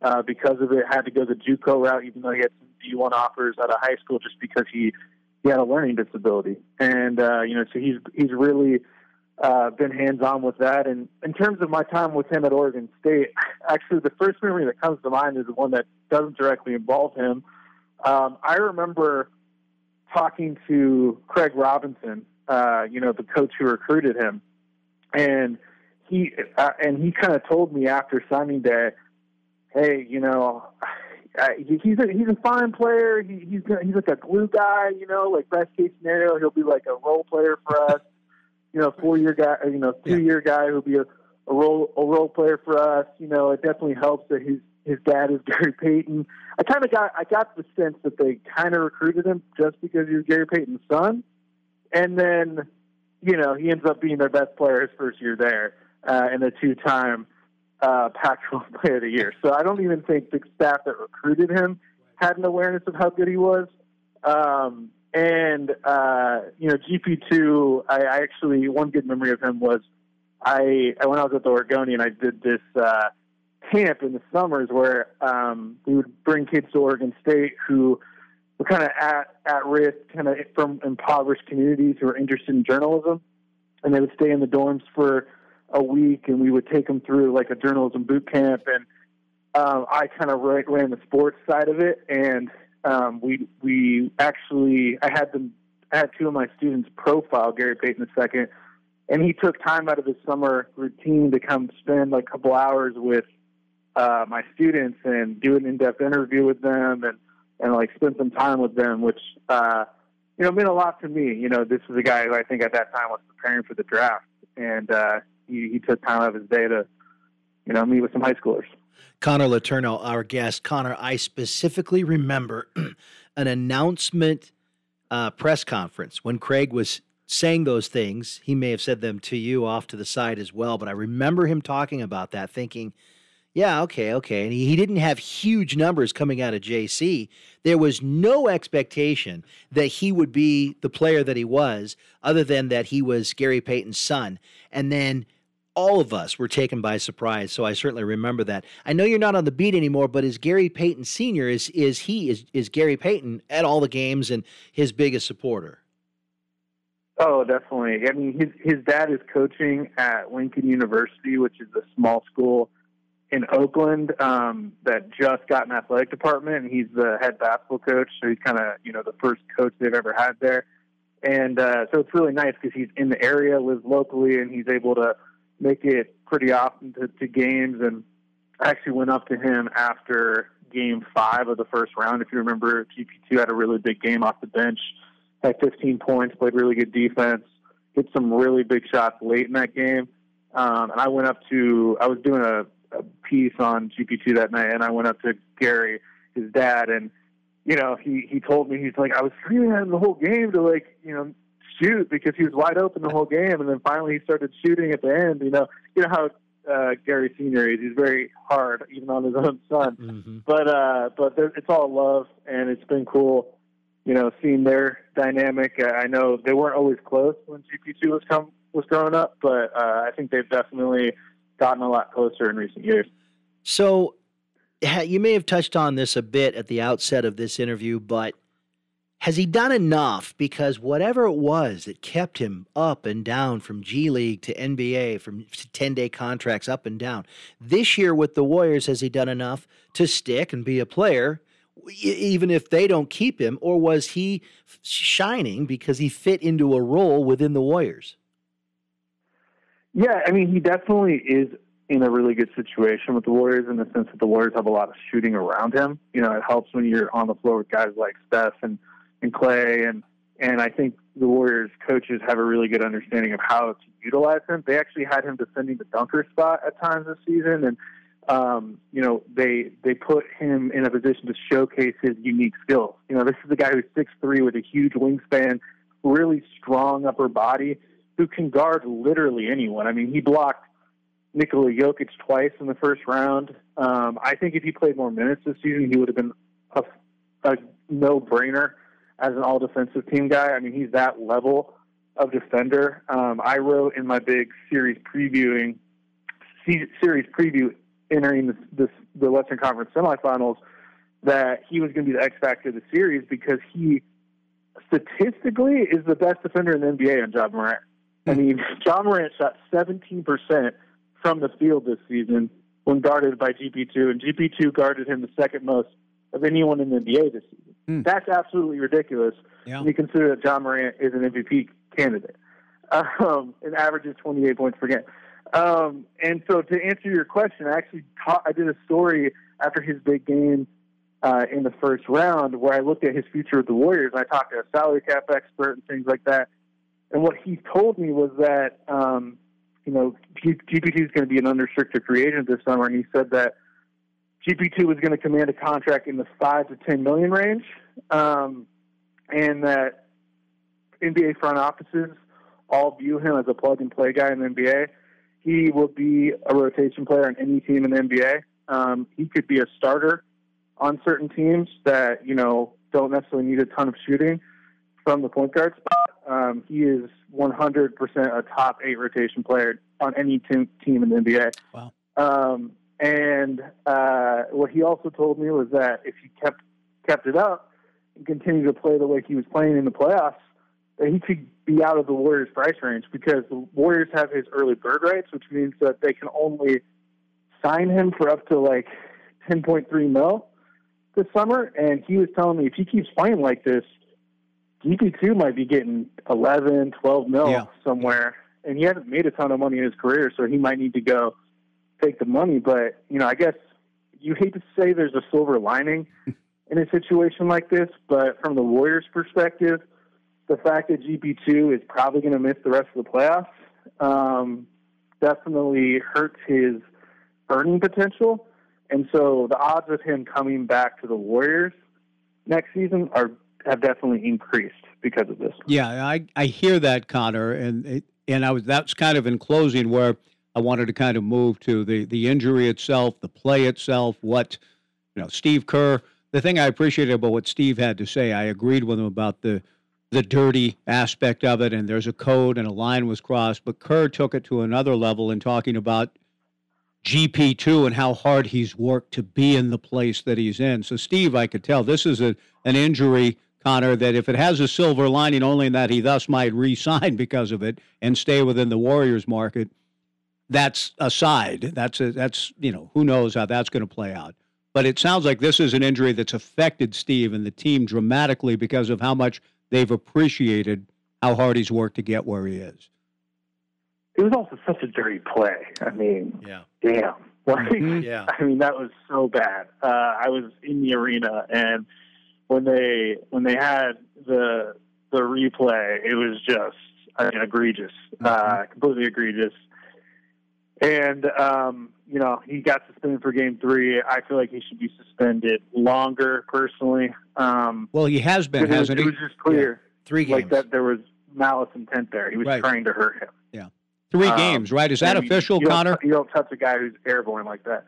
uh, because of it. Had to go the JUCO route, even though he had some D1 offers out of high school, just because he he had a learning disability. And uh, you know, so he's he's really uh, been hands on with that. And in terms of my time with him at Oregon State, actually, the first memory that comes to mind is the one that doesn't directly involve him. Um, I remember talking to Craig Robinson, uh, you know, the coach who recruited him, and he uh, and he kind of told me after signing day, "Hey, you know." He, he's a he's a fine player. He, he's he's like a glue guy, you know. Like best case scenario, he'll be like a role player for us you know, four year guy, you know, two year guy who'll be a, a role a role player for us. You know, it definitely helps that his his dad is Gary Payton. I kind of got I got the sense that they kind of recruited him just because he was Gary Payton's son, and then you know he ends up being their best player his first year there, uh, and a two time uh, Pac-12 Player of the Year. So I don't even think the staff that recruited him had an awareness of how good he was. Um, and uh, you know, GP2, I, I actually one good memory of him was I, I when I was at the Oregonian, I did this uh, camp in the summers where um, we would bring kids to Oregon State who were kind of at at risk, kind of from impoverished communities who are interested in journalism, and they would stay in the dorms for a week, and we would take them through like a journalism boot camp, and um, I kind of ran the sports side of it, and um, we we actually I had them I had two of my students profile Gary Payton II, and he took time out of his summer routine to come spend like a couple hours with uh, my students and do an in-depth interview with them and and like spend some time with them, which uh, you know meant a lot to me. You know, this was a guy who I think at that time was preparing for the draft, and uh, he, he took time out of his day to you know meet with some high schoolers. Connor Letourneau, our guest. Connor, I specifically remember an announcement uh, press conference when Craig was saying those things. He may have said them to you off to the side as well, but I remember him talking about that, thinking, yeah, okay, okay. And he, he didn't have huge numbers coming out of JC. There was no expectation that he would be the player that he was, other than that he was Gary Payton's son. And then all of us were taken by surprise. So I certainly remember that. I know you're not on the beat anymore, but is Gary Payton Senior is is he is is Gary Payton at all the games and his biggest supporter? Oh, definitely. I mean, his his dad is coaching at Lincoln University, which is a small school in Oakland um, that just got an athletic department, and he's the head basketball coach. So he's kind of you know the first coach they've ever had there, and uh, so it's really nice because he's in the area, lives locally, and he's able to make it pretty often to, to games. And I actually went up to him after game five of the first round. If you remember, GP2 had a really big game off the bench, had 15 points, played really good defense, hit some really big shots late in that game. Um, and I went up to, I was doing a, a piece on GP2 that night, and I went up to Gary, his dad, and you know, he he told me he's like I was screaming at him the whole game to like you know shoot because he was wide open the whole game, and then finally he started shooting at the end. You know, you know how uh, Gary Senior is. He's very hard, even on his own son. Mm-hmm. But uh, but there, it's all love, and it's been cool. You know, seeing their dynamic. Uh, I know they weren't always close when GP2 was come was growing up, but uh, I think they've definitely gotten a lot closer in recent years. So, you may have touched on this a bit at the outset of this interview, but has he done enough? Because whatever it was that kept him up and down from G League to NBA, from 10 day contracts up and down, this year with the Warriors, has he done enough to stick and be a player, even if they don't keep him? Or was he shining because he fit into a role within the Warriors? Yeah, I mean, he definitely is in a really good situation with the Warriors in the sense that the Warriors have a lot of shooting around him. You know, it helps when you're on the floor with guys like Steph and and Klay, and and I think the Warriors coaches have a really good understanding of how to utilize him. They actually had him defending the dunker spot at times this season, and um, you know they they put him in a position to showcase his unique skills. You know, this is a guy who's six three with a huge wingspan, really strong upper body, who can guard literally anyone. I mean, he blocked Nikola Jokic twice in the first round. Um, I think if he played more minutes this season, he would have been a, a no brainer as an all defensive team guy. I mean, he's that level of defender. Um, I wrote in my big series previewing series preview entering this, this, the Western Conference semifinals that he was going to be the X factor of the series because he statistically is the best defender in the NBA on Ja Morant. I hmm. mean, Ja Morant shot 17% from the field this season when guarded by GP2, and GP2 guarded him the second most of anyone in the NBA this season. Mm. That's absolutely ridiculous yeah. when you consider that Ja Morant is an MVP candidate um, and averages 28 points per game. Um, and so, to answer your question, I actually taught, I did a story after his big game uh, in the first round where I looked at his future with the Warriors. and I talked to a salary cap expert and things like that. And what he told me was that, um, you know, GP2 is going to be an unrestricted free agent this summer, and he said that GP2 was going to command a contract in the five to ten million range, um, and that NBA front offices all view him as a plug and play guy in the NBA. He will be a rotation player on any team in the NBA. Um, he could be a starter on certain teams that you know don't necessarily need a ton of shooting from the point guard spot. Um, he is 100% a top eight rotation player on any team, team in the NBA. Wow. Um, and uh, what he also told me was that if he kept kept it up and continued to play the way he was playing in the playoffs, that he could be out of the Warriors' price range because the Warriors have his early bird rights, which means that they can only sign him for up to like 10.3 mil this summer. And he was telling me if he keeps playing like this, GP2 might be getting 11, 12 mil yeah. somewhere. And he hasn't made a ton of money in his career, so he might need to go take the money. But you know, I guess you hate to say there's a silver lining in a situation like this, but from the Warriors' perspective, the fact that GP2 is probably going to miss the rest of the playoffs um, definitely hurts his earning potential. And so the odds of him coming back to the Warriors next season are have definitely increased because of this. Yeah, I, I hear that, Connor, and and I was that's kind of in closing where I wanted to kind of move to the the injury itself, the play itself, what you know, Steve Kerr. The thing I appreciated about what Steve had to say, I agreed with him about the the dirty aspect of it, and there's a code and a line was crossed. But Kerr took it to another level in talking about GP2 and how hard he's worked to be in the place that he's in. So, Steve, I could tell this is a, an injury, Connor, that if it has a silver lining, only in that he thus might re sign because of it and stay within the Warriors market, that's aside. That's a, that's you know who knows how that's going to play out. But it sounds like this is an injury that's affected Steve and the team dramatically because of how much they've appreciated how hard he's worked to get where he is. It was also such a dirty play. I mean, yeah, damn. Like, mm-hmm. yeah. I mean, that was so bad. Uh, I was in the arena, and when they when they had the the replay, it was just I mean, egregious, mm-hmm. uh, completely egregious. And um, you know, he got suspended for game three. I feel like he should be suspended longer, personally. Um, well, he has been, hasn't it he? It was just clear, yeah. three games, like that there was malice intent there. He was right. trying to hurt him. Yeah. Three um, games, right? Is that official, you Connor? You don't touch a guy who's airborne like that.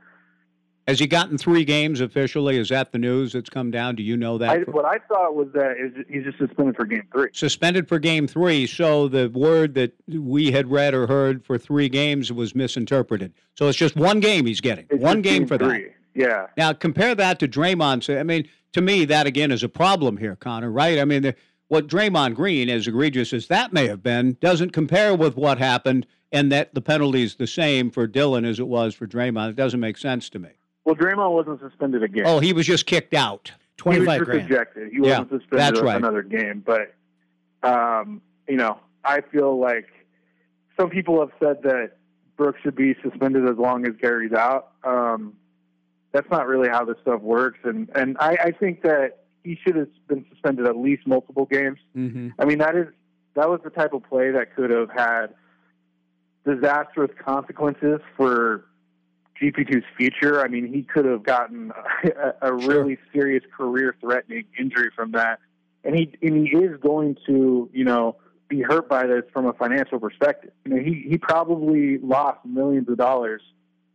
Has he gotten three games officially? Is that the news that's come down? Do you know that? I, what I thought was that he's just suspended for game three. Suspended for game three. So the word that we had read or heard for three games was misinterpreted. So it's just one game he's getting. It's one game, game for three. that. Yeah. Now compare that to Draymond. I mean, to me, that again is a problem here, Connor. Right? I mean, the, what Draymond Green, as egregious as that may have been, doesn't compare with what happened, and that the penalty is the same for Dillon as it was for Draymond. It doesn't make sense to me. Well, Draymond wasn't suspended again. Oh, he was just kicked out. Twenty five grand. Ejected. He wasn't suspended that's right. another game. But um, you know, I feel like some people have said that Brooks should be suspended as long as Gary's out. Um, that's not really how this stuff works, and and I, I think that he should have been suspended at least multiple games. Mm-hmm. I mean, that is that was the type of play that could have had disastrous consequences for GP2's future. I mean, he could have gotten a, a really serious career-threatening injury from that, and he and he is going to, you know, be hurt by this from a financial perspective. You know, he he probably lost millions of dollars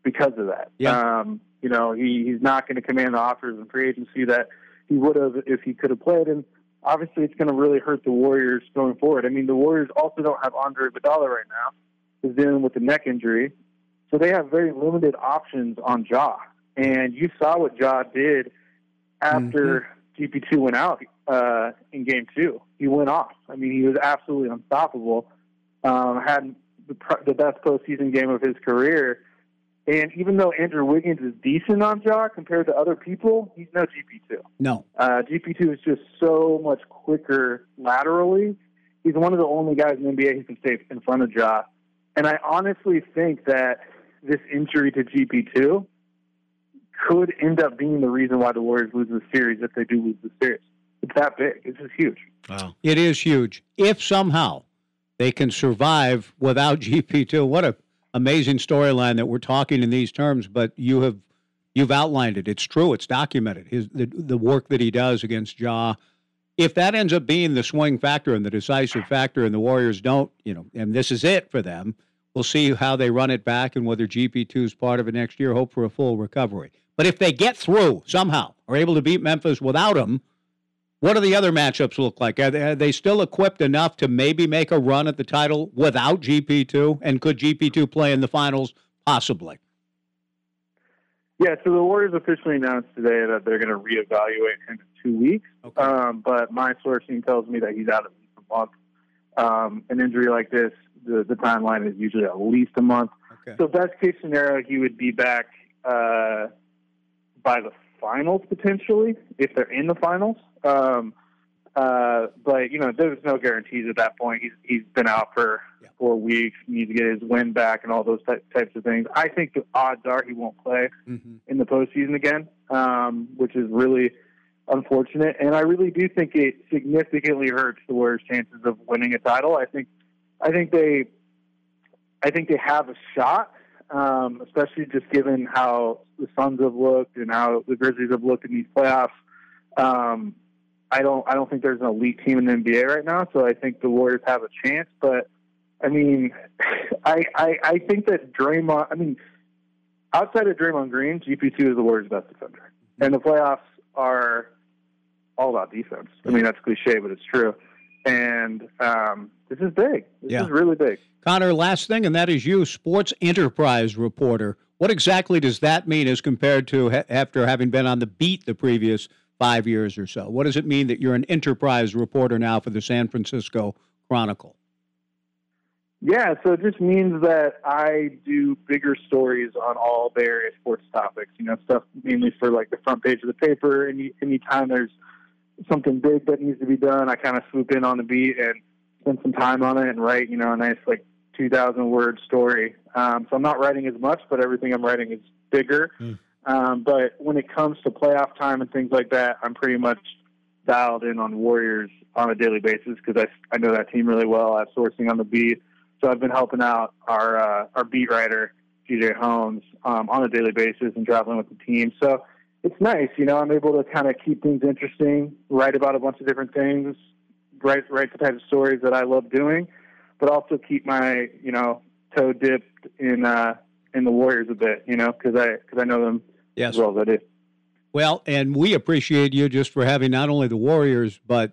because of that. Yeah. Um, you know, he he's not going to command the offers in free agency that he would have if he could have played, and obviously it's going to really hurt the Warriors going forward. I mean, the Warriors also don't have Andre Iguodala right now. He's dealing with a neck injury. So they have very limited options on Ja. And you saw what Ja did after mm-hmm. GP2 went out uh, in game two. He went off. I mean, he was absolutely unstoppable. Um, had the, the best postseason game of his career. And even though Andrew Wiggins is decent on Ja compared to other people, he's no GP2. No. Uh, GP2 is just so much quicker laterally. He's one of the only guys in the NBA who can stay in front of Ja. And I honestly think that this injury to GP2 could end up being the reason why the Warriors lose the series if they do lose the series. It's that big. It's just huge. Wow. It is huge. If somehow they can survive without GP2, what a amazing storyline that we're talking in these terms, but you have you've outlined it. It's true. It's documented. His the, the work that he does against Ja. If that ends up being the swing factor and the decisive factor, and the Warriors don't, you know, and this is it for them, We'll see how they run it back and whether GP2 is part of it next year. Hope for a full recovery. But if they get through somehow, are able to beat Memphis without him, what do the other matchups look like? Are they, are they still equipped enough to maybe make a run at the title without GP2? And could GP2 play in the finals? Possibly. Yeah, so the Warriors officially announced today that they're going to reevaluate him in two weeks. Okay. Um, but my sourcing tells me that he's out at least a month. Um, an injury like this the, the timeline is usually at least a month. Okay. So best case scenario, he would be back uh, by the finals potentially if they're in the finals. Um, uh, but you know, there's no guarantees at that point. He's he's been out for yeah. four weeks. Needs to get his win back and all those ty- types of things. I think the odds are he won't play mm-hmm. in the postseason again, um, which is really unfortunate. And I really do think it significantly hurts the Warriors' chances of winning a title. I think I think they, I think they have a shot, um, especially just given how the Suns have looked and how the Grizzlies have looked in these playoffs. Um, I don't, I don't think there's an elite team in the NBA right now, so I think the Warriors have a chance. But I mean, I, I, I think that Draymond. I mean, outside of Draymond Green, GP2 is the Warriors' best defender, and the playoffs are all about defense. I mean, that's cliche, but it's true. And um, this is big. This yeah. is really big. Connor, last thing, and that is you, sports enterprise reporter. What exactly does that mean as compared to ha- after having been on the beat the previous five years or so? What does it mean that you're an enterprise reporter now for the San Francisco Chronicle? Yeah, so it just means that I do bigger stories on all various sports topics. You know, stuff mainly for like the front page of the paper. Any anytime there's something big that needs to be done, I kind of swoop in on the beat and spend some time on it and write, you know, a nice like 2,000 word story. Um, so I'm not writing as much, but everything I'm writing is bigger. Mm. Um, but when it comes to playoff time and things like that, I'm pretty much dialed in on Warriors on a daily basis because I, I know that team really well. I have sourcing on the beat. So I've been helping out our, uh, our beat writer, CJ Holmes, um, on a daily basis and traveling with the team. So it's nice, you know, I'm able to kind of keep things interesting, write about a bunch of different things, write write the type of stories that I love doing, but also keep my you know toe dipped in uh, in the Warriors a bit, you know, because I because I know them yes. as well as I do. Well, and we appreciate you just for having not only the Warriors but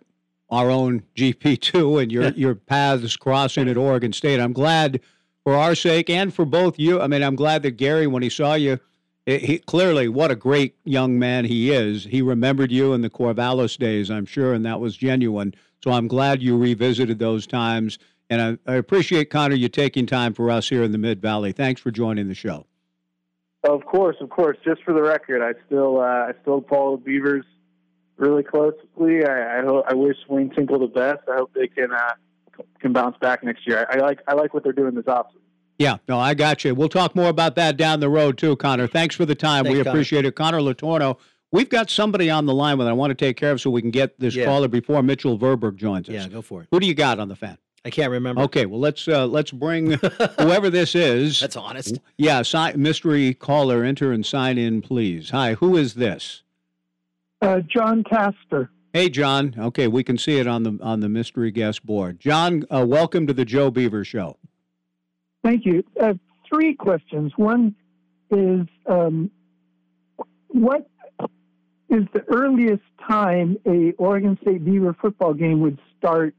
our own GP two and your your paths crossing at Oregon State. I'm glad for our sake and for both you. I mean, I'm glad that Gary, when he saw you, he, clearly what a great young man he is. He remembered you in the Corvallis days, I'm sure, and that was genuine. So I'm glad you revisited those times. And I, I appreciate, Connor, you taking time for us here in the Mid Valley. Thanks for joining the show. Of course, of course. Just for the record, I still uh, I still follow the Beavers really closely. I I, I wish Wayne Tinkle the best. I hope they can uh, can bounce back next year. I, I like I like what they're doing this offseason. Yeah, no, I got you. We'll talk more about that down the road too, Connor. Thanks for the time. Thanks, we appreciate Connor. it. Connor Letourneau. We've got somebody on the line with I want to take care of so we can get this yeah. caller before Mitchell Verberg joins us. Yeah, go for it. Who do you got on the fan? I can't remember. Okay, well let's uh, let's bring whoever this is. That's honest. Yeah, si- mystery caller, enter and sign in, please. Hi, who is this? Uh, John Casper. Hey, John. Okay, we can see it on the on the mystery guest board. John, uh, welcome to the Joe Beaver Show. Thank you. Uh, three questions. One is, um, what is the earliest time a Oregon State Beaver football game would start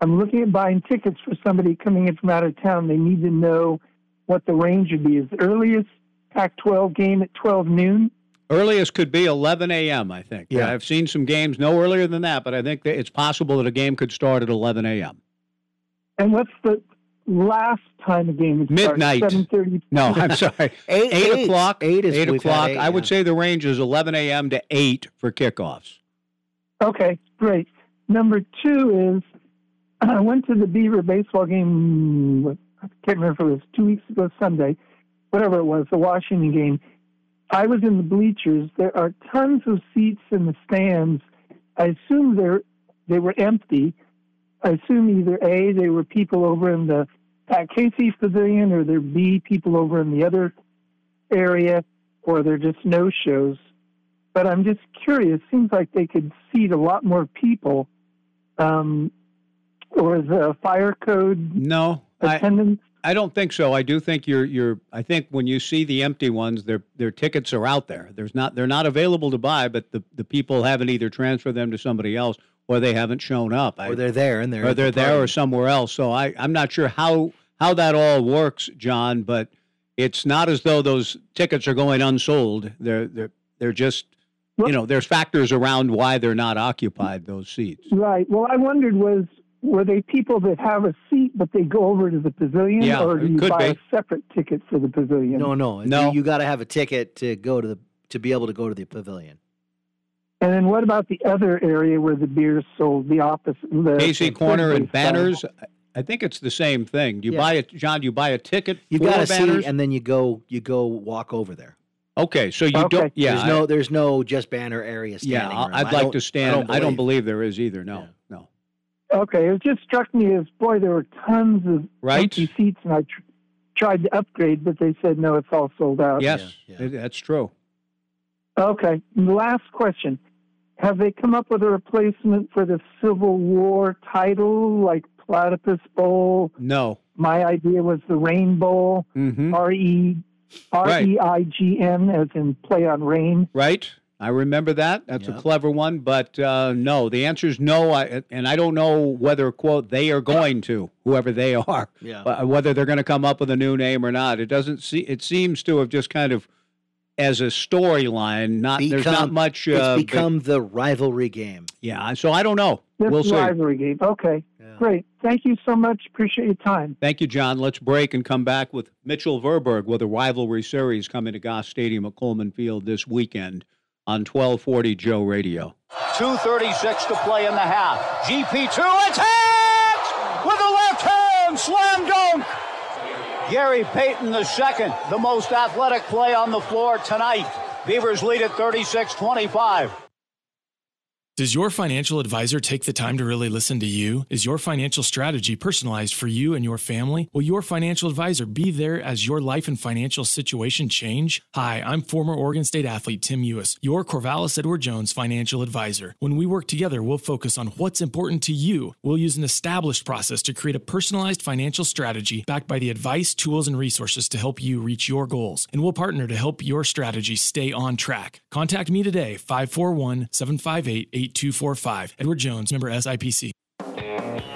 I'm looking at buying tickets for somebody coming in from out of town. They need to know what the range would be. Is the earliest Pac 12 game at 12 noon? Earliest could be 11 a.m., I think. Yeah. I've seen some games no earlier than that, but I think that it's possible that a game could start at 11 a.m. And what's the last time the game would Midnight. 7.30? No, I'm sorry. eight, 8 o'clock. Eight, is, eight o'clock. Eight, I would say the range is 11 a.m. to 8 for kickoffs. Okay, great. Number two is I went to the Beaver baseball game. I can't remember if it was two weeks ago Sunday, whatever it was, the Washington game. I was in the bleachers. There are tons of seats in the stands. I assume they're they were empty. I assume either A, they were people over in the Pat Casey Pavilion, or there B, people over in the other area, or they're just no shows. But I'm just curious. Seems like they could seat a lot more people. Um, or is a fire code no attendance? I, I don't think so. I do think you're you're. I think when you see the empty ones, their their tickets are out there. There's not they're not available to buy, but the the people haven't either transferred them to somebody else or they haven't shown up. Or they're there and they're or they're the there or somewhere else. So I I'm not sure how how that all works, John. But it's not as though those tickets are going unsold. They're they're they're just you know there's factors around why they're not occupied those seats. Right. Well, I wondered was were they people that have a seat but they go over to the pavilion yeah, or do you buy be. a separate ticket for the pavilion no no no you, you got to have a ticket to go to the to be able to go to the pavilion and then what about the other area where the beer is sold the opposite the Casey Corner and Banners I think it's the same thing. Do you yeah. buy it, John? Do you buy a ticket? You got a seat, and then you go. You go walk over there. Okay, so you okay. don't. Yeah, there's no. There's no just banner area. Standing yeah, room. I'd I like to stand. I don't, I don't, believe there is either. No, yeah. no. Okay, it just struck me as boy, there were tons of right? empty seats, and I tr- tried to upgrade, but they said no, it's all sold out. Yes, yeah, yeah. that's true. Okay, last question: Have they come up with a replacement for the Civil War title, like Platypus Bowl? No. My idea was the Rain Bowl. Mm-hmm. R E R E I G N, as in play on rain. Right. I remember that. That's yep. a clever one, but uh, no. The answer is no. I, and I don't know whether quote they are going to whoever they are, yeah. whether they're going to come up with a new name or not. It doesn't see. It seems to have just kind of as a storyline. Not become, there's not much. Uh, it's become the rivalry game. Yeah. So I don't know. This we'll see. rivalry game. Okay. Yeah. Great. Thank you so much. Appreciate your time. Thank you, John. Let's break and come back with Mitchell Verberg with a rivalry series coming to Goss Stadium at Coleman Field this weekend on 1240 Joe Radio. 2.36 to play in the half. GP2 attacks with a left hand slam dunk. Gary Payton second, the most athletic play on the floor tonight. Beavers lead at 36 25. Does your financial advisor take the time to really listen to you? Is your financial strategy personalized for you and your family? Will your financial advisor be there as your life and financial situation change? Hi, I'm former Oregon State athlete Tim Ewis, your Corvallis Edward Jones financial advisor. When we work together, we'll focus on what's important to you. We'll use an established process to create a personalized financial strategy backed by the advice, tools, and resources to help you reach your goals. And we'll partner to help your strategy stay on track. Contact me today, 541 758 8245. Edward Jones, member SIPC.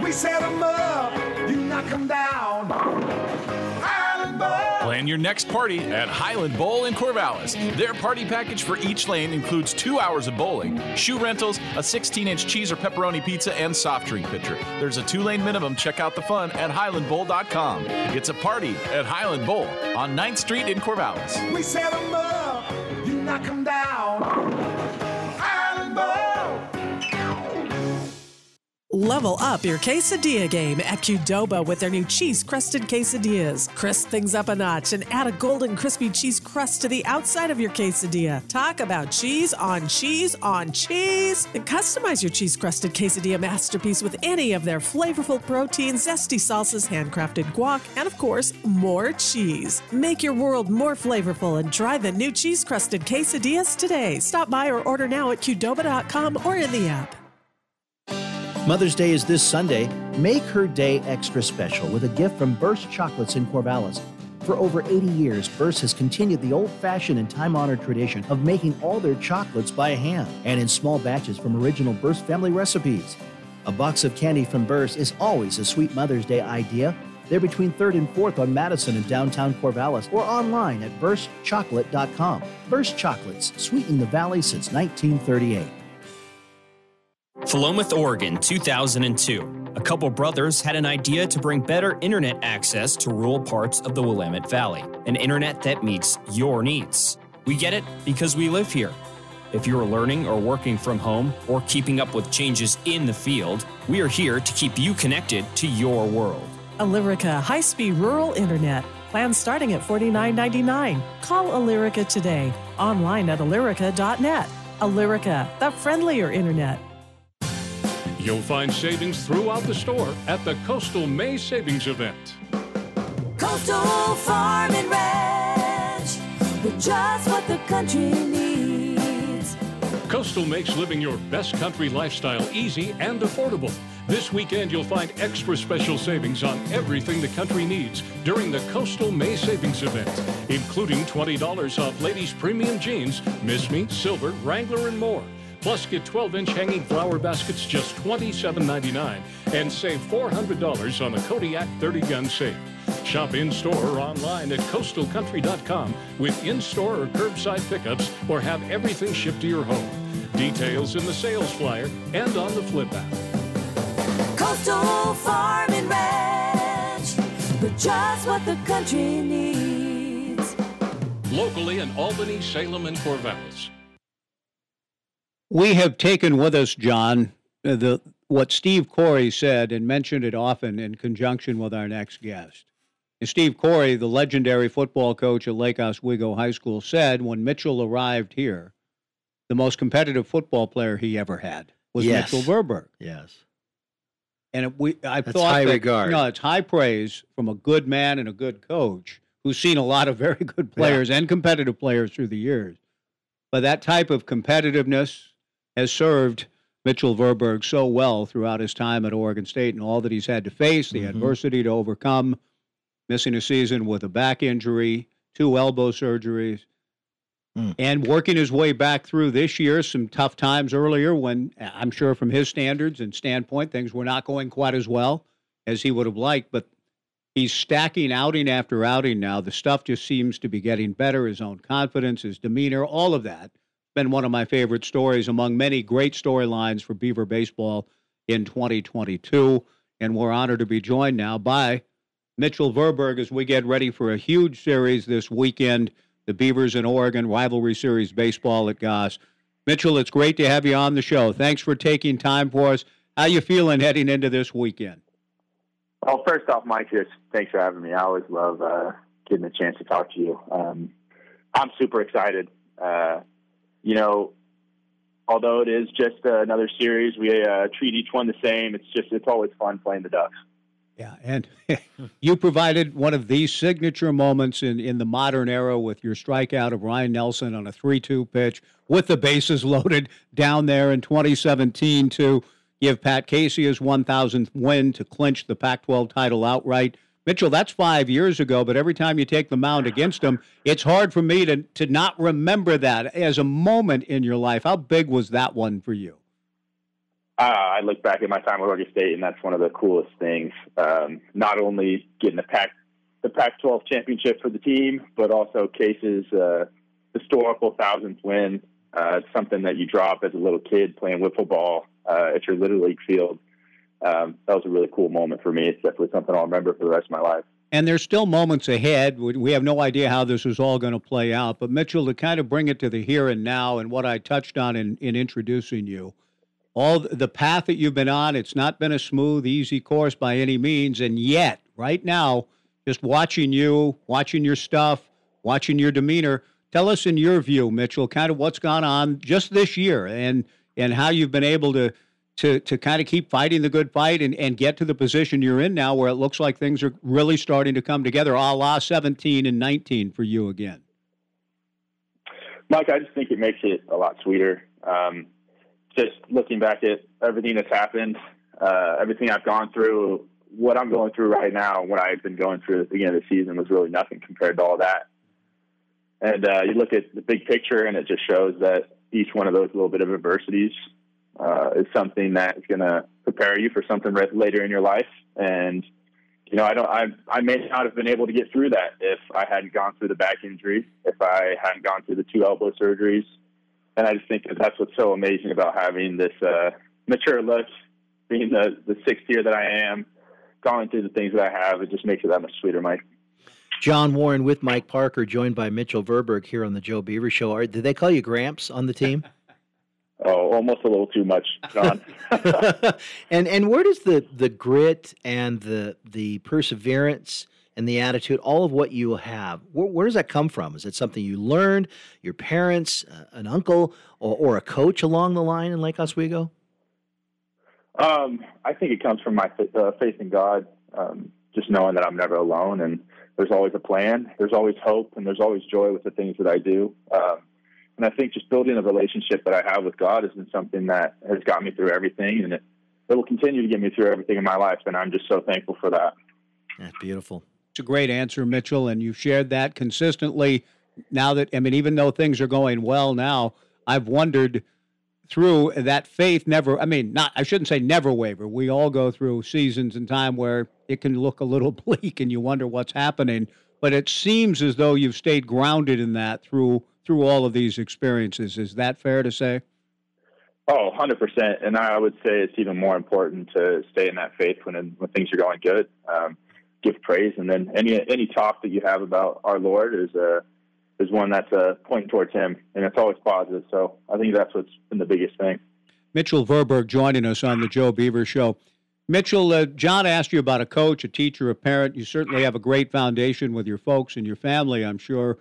We set 'em up, you knock 'em down. Highland Bowl. Plan your next party at Highland Bowl in Corvallis. Their party package for each lane includes two hours of bowling, shoe rentals, a 16 inch cheese or pepperoni pizza, and soft drink pitcher. There's a two lane minimum. Check out the fun at highlandbowl.com. It's a party at Highland Bowl on 9th Street in Corvallis. We set 'em up, you knock 'em down. Level up your quesadilla game at Qdoba with their new cheese crusted quesadillas. Crisp things up a notch and add a golden crispy cheese crust to the outside of your quesadilla. Talk about cheese on cheese on cheese. And customize your cheese crusted quesadilla masterpiece with any of their flavorful protein, zesty salsas, handcrafted guac, and of course, more cheese. Make your world more flavorful and try the new cheese crusted quesadillas today. Stop by or order now at Qdoba.com or in the app. Mother's Day is this Sunday. Make her day extra special with a gift from Burst Chocolates in Corvallis. For over 80 years, Burst has continued the old fashioned and time honored tradition of making all their chocolates by hand and in small batches from original Burst family recipes. A box of candy from Burst is always a sweet Mother's Day idea. They're between 3rd and 4th on Madison in downtown Corvallis or online at burstchocolate.com. Burst Chocolates, sweeten the valley since 1938. Philomath, Oregon, 2002. A couple brothers had an idea to bring better internet access to rural parts of the Willamette Valley, an internet that meets your needs. We get it because we live here. If you're learning or working from home or keeping up with changes in the field, we are here to keep you connected to your world. Alyrica high speed rural internet. Plans starting at $49.99. Call Alyrica today. Online at alyrica.net. Alyrica, the friendlier internet. You'll find savings throughout the store at the Coastal May Savings Event. Coastal Farm and Ranch with just what the country needs. Coastal makes living your best country lifestyle easy and affordable. This weekend, you'll find extra special savings on everything the country needs during the Coastal May Savings Event, including $20 off ladies' premium jeans, Miss Me, Silver, Wrangler, and more. Plus, get 12 inch hanging flower baskets just $27.99 and save $400 on a Kodiak 30 gun safe. Shop in store or online at coastalcountry.com with in store or curbside pickups or have everything shipped to your home. Details in the sales flyer and on the flip app. Coastal Farm and Ranch with just what the country needs. Locally in Albany, Salem, and Corvallis. We have taken with us, John, uh, the what Steve Coury said and mentioned it often in conjunction with our next guest. And Steve Coury, the legendary football coach at Lake Oswego High School, said when Mitchell arrived here, the most competitive football player he ever had was Yes. Mitchell Verberg. Yes. And it, we, I That's thought high that, regard. No, it's high praise from a good man and a good coach who's seen a lot of very good players and competitive players through the years. But that type of competitiveness has served Mitchell Verberg so well throughout his time at Oregon State and all that he's had to face, the Mhm. adversity to overcome, missing a season with a back injury, two elbow surgeries, and working his way back through this year. Some tough times earlier when I'm sure from his standards and standpoint, things were not going quite as well as he would have liked, but he's stacking outing after outing now. The stuff just seems to be getting better. His own confidence, his demeanor, all of that. Been one of my favorite stories among many great storylines for Beaver baseball in 2022. And we're honored to be joined now by Mitchell Verberg as we get ready for a huge series this weekend. The Beavers in Oregon rivalry series baseball at Goss. Mitchell, it's great to have you on the show. Thanks for taking time for us. How you feeling heading into this weekend? Well, first off, Mike, just thanks for having me. I always love uh, getting a chance to talk to you. Um, I'm super excited. Uh, you know, although it is just uh, another series, we uh, treat each one the same. It's just it's always fun playing the Ducks. Yeah, and you provided one of these signature moments in, in the modern era with your strikeout of Ryan Nelson on a 3 2 pitch with the bases loaded down there in 2017 to give Pat Casey his 1,000th win to clinch the Pac 12 title outright. Mitchell, that's five years ago, but every time you take the mound against him, it's hard for me to, to not remember that as a moment in your life. How big was that one for you? Uh, I look back at my time at Oregon State, and that's one of the coolest things. Um, not only getting the Pac the Pac-12 championship for the team, but also Case's uh, historical thousandth win. Uh, it's something that you drop as a little kid playing wiffle ball uh, at your little league field. Um, that was a really cool moment for me. It's definitely something I'll remember for the rest of my life. And there's still moments ahead. We have no idea how this is all going to play out. But Mitchell, to kind of bring it to the here and now, and what I touched on in, in introducing you, all the path that you've been on, it's not been a smooth, easy course by any means. And yet, right now, just watching you, watching your stuff, watching your demeanor, tell us in your view, Mitchell, kind of what's gone on just this year and and how you've been able to to to kind of keep fighting the good fight and, and get to the position you're in now where it looks like things are really starting to come together, a la 17 and 19 for you again. Mike, I just think it makes it a lot sweeter. Um, just looking back at everything that's happened, uh, everything I've gone through, what I'm going through right now, what I've been going through at the beginning of the season was really nothing compared to all that. And uh, you look at the big picture, and it just shows that each one of those little bit of adversities uh, is something that is going to prepare you for something later in your life. And you know, I don't, I, I may not have been able to get through that if I hadn't gone through the back injury, if I hadn't gone through the two elbow surgeries, and I just think that that's what's so amazing about having this uh, mature look, being the the sixth year that I am, going through the things that I have. It just makes it that much sweeter, Mike. John Warren with Mike Parker, joined by Mitchell Verberg here on the Joe Beaver Show. Are, did they call you Gramps on the team? oh, almost a little too much, John. and and where does the the grit and the the perseverance and the attitude, all of what you have, where, where, does that come from? Is it something you learned, your parents, uh, an uncle, or, or, a coach along the line in Lake Oswego? Um, I think it comes from my uh, faith in God, um, just knowing that I'm never alone and there's always a plan, there's always hope, and there's always joy with the things that I do. Um, and I think just building a relationship that I have with God has been something that has got me through everything, and it, it will continue to get me through everything in my life. And I'm just so thankful for that. That's beautiful. It's a great answer, Mitchell, and you've shared that consistently. Now that I mean, even though things are going well now, I've wondered through that faith never. I mean, not I shouldn't say never waver. We all go through seasons and time where it can look a little bleak, and you wonder what's happening. But it seems as though you've stayed grounded in that through through all of these experiences. Is that fair to say? Oh, 100%. And I would say it's even more important to stay in that faith when, when things are going good. Um, give praise, and then any any talk that you have about our Lord is a uh, is one that's a uh, pointing towards Him, and it's always positive. So I think that's what's been the biggest thing. Mitchell Verberg joining us on the Joe Beaver Show. Mitchell, uh, John asked you about a coach, a teacher, a parent. You certainly have a great foundation with your folks and your family, I'm sure.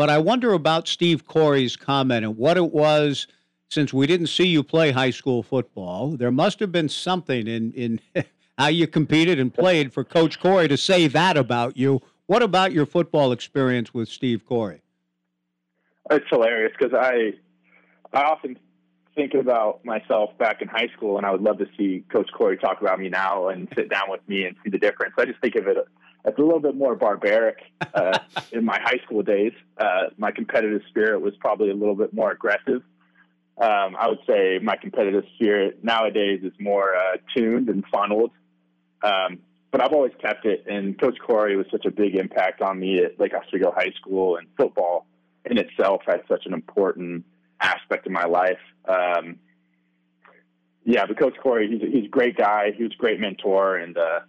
But I wonder about Steve Coury's comment and what it was. Since we didn't see you play high school football, there must have been something in in how you competed and played for Coach Coury to say that about you. What about your football experience with Steve Coury? It's hilarious because I I often think about myself back in high school, and I would love to see Coach Coury talk about me now and sit down with me and see the difference. I just think of it as a little bit more barbaric uh, in my high school days. Uh, my competitive spirit was probably a little bit more aggressive. Um, I would say my competitive spirit nowadays is more uh, tuned and funneled um, but I've always kept it. And Coach Coury was such a big impact on me at Lake Oswego High School, and football in itself had such an important aspect of my life. Um, yeah, but Coach Coury, he's a, he's a great guy. He was a great mentor, and uh,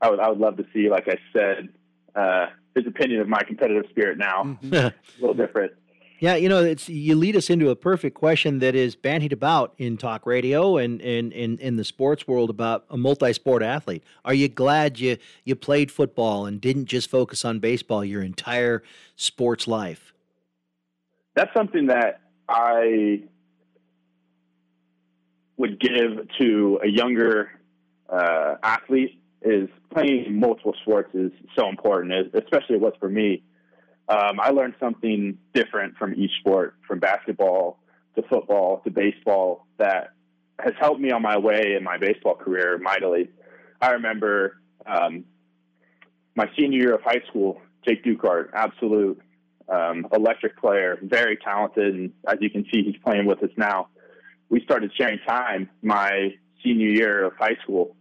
I would I would love to see, like I said, uh, his opinion of my competitive spirit now. Mm-hmm. a little different. Yeah, you know, it's you lead us into a perfect question that is bandied about in talk radio and in in, in the sports world about a multi-sport athlete. Are you glad you you played football and didn't just focus on baseball your entire sports life? That's something that I would give to a younger uh, athlete is playing multiple sports is so important, especially what's for me. Um, I learned something different from each sport, from basketball to football to baseball, that has helped me on my way in my baseball career mightily. I remember um, my senior year of high school, Jake Dukart, absolute um, electric player, very talented, and as you can see, he's playing with us now. We started sharing time my senior year of high school,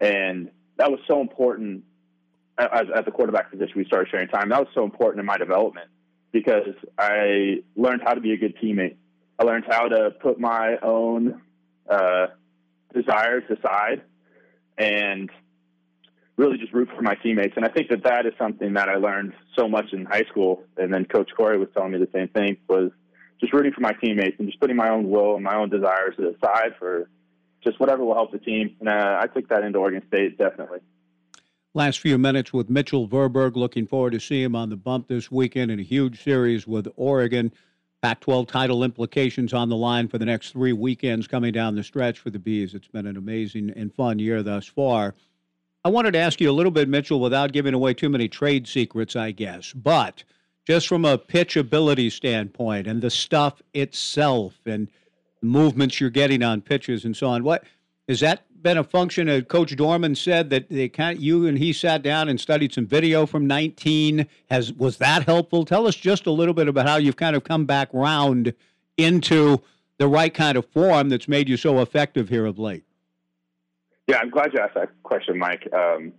and that was so important as, at the quarterback position. We started sharing time. That was so important in my development because I learned how to be a good teammate. I learned how to put my own uh, desires aside and really just root for my teammates. And I think that that is something that I learned so much in high school. And then Coach Coury was telling me the same thing was just rooting for my teammates and just putting my own will and my own desires aside for just whatever will help the team. And uh, I took that into Oregon State definitely. Last few minutes with Mitchell Verberg. Looking forward to see him on the bump this weekend in a huge series with Oregon. Pac 12 title implications on the line for the next three weekends coming down the stretch for the Bees. It's been an amazing and fun year thus far. I wanted to ask you a little bit, Mitchell, without giving away too many trade secrets, I guess, but just from a pitchability standpoint and the stuff itself and movements you're getting on pitches and so on, what has that been a function of Coach Dorman said that they kind you and he sat down and studied some video from 19. Has was that helpful? Tell us just a little bit about how you've kind of come back round into the right kind of form that's made you so effective here of late. Yeah, I'm glad you asked that question, Mike. Um,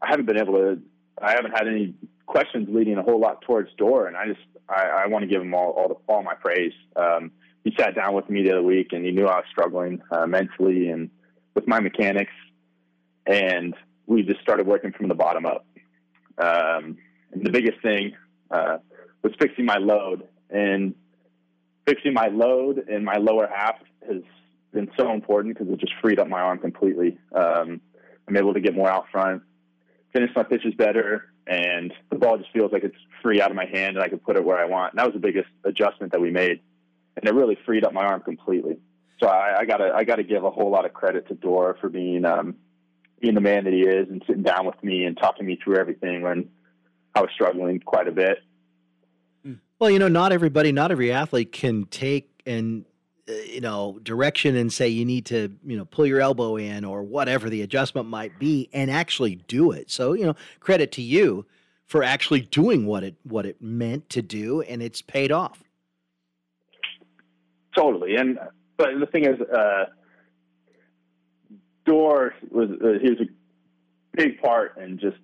I haven't been able to. I haven't had any questions leading a whole lot towards Door, and I just I, I want to give him all all, the, all my praise. Um, he sat down with me the other week, and he knew I was struggling uh, mentally and with my mechanics, and we just started working from the bottom up. Um, and the biggest thing uh, was fixing my load, and fixing my load in my lower half has been so important because it just freed up my arm completely. Um, I'm able to get more out front, finish my pitches better, and the ball just feels like it's free out of my hand and I can put it where I want. And that was the biggest adjustment that we made, and it really freed up my arm completely. So I, I gotta I gotta give a whole lot of credit to Dora for being um, being the man that he is and sitting down with me and talking me through everything when I was struggling quite a bit. Well, you know, not everybody, not every athlete can take and uh, you know direction and say you need to you know pull your elbow in or whatever the adjustment might be and actually do it so you know credit to you for actually doing what it what it meant to do and it's paid off totally and but the thing is uh door was uh, he was a big part in just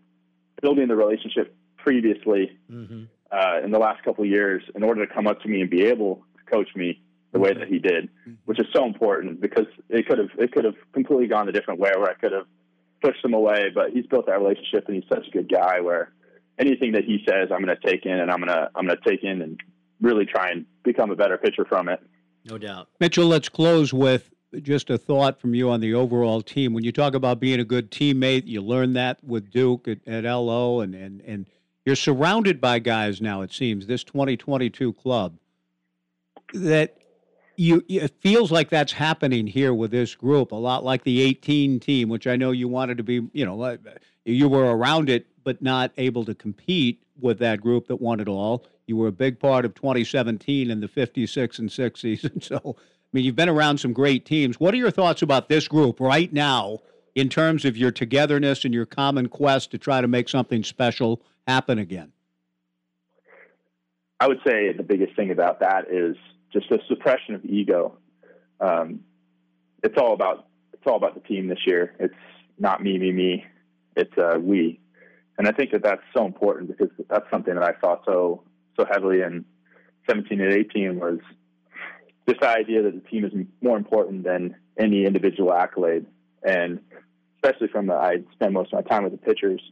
building the relationship previously mm-hmm. uh, in the last couple of years in order to come up to me and be able to coach me the way that he did, which is so important because it could have it could have completely gone a different way where I could have pushed him away. But he's built that relationship and he's such a good guy where anything that he says I'm going to take in and I'm to I'm going to take in and really try and become a better pitcher from it. No doubt. Mitchell, let's close with just a thought from you on the overall team. When you talk about being a good teammate, you learn that with Dukart, at LO and, and, and you're surrounded by guys now, it seems, this 2022 club that you it feels like that's happening here with this group a lot like the 18 team which i know you wanted to be you know uh, you were around it but not able to compete with that group that won it all you were a big part of 2017 and the 56 and 6 season so i mean you've been around some great teams what are your thoughts about this group right now in terms of your togetherness and your common quest to try to make something special happen again i would say the biggest thing about that is just a suppression of ego. Um, it's all about it's all about the team this year. It's not me, me, me. It's uh, we, and I think that that's so important because that's something that I saw so so heavily in 17 and 18 was this idea that the team is more important than any individual accolade, and especially from the I spend most of my time with the pitchers.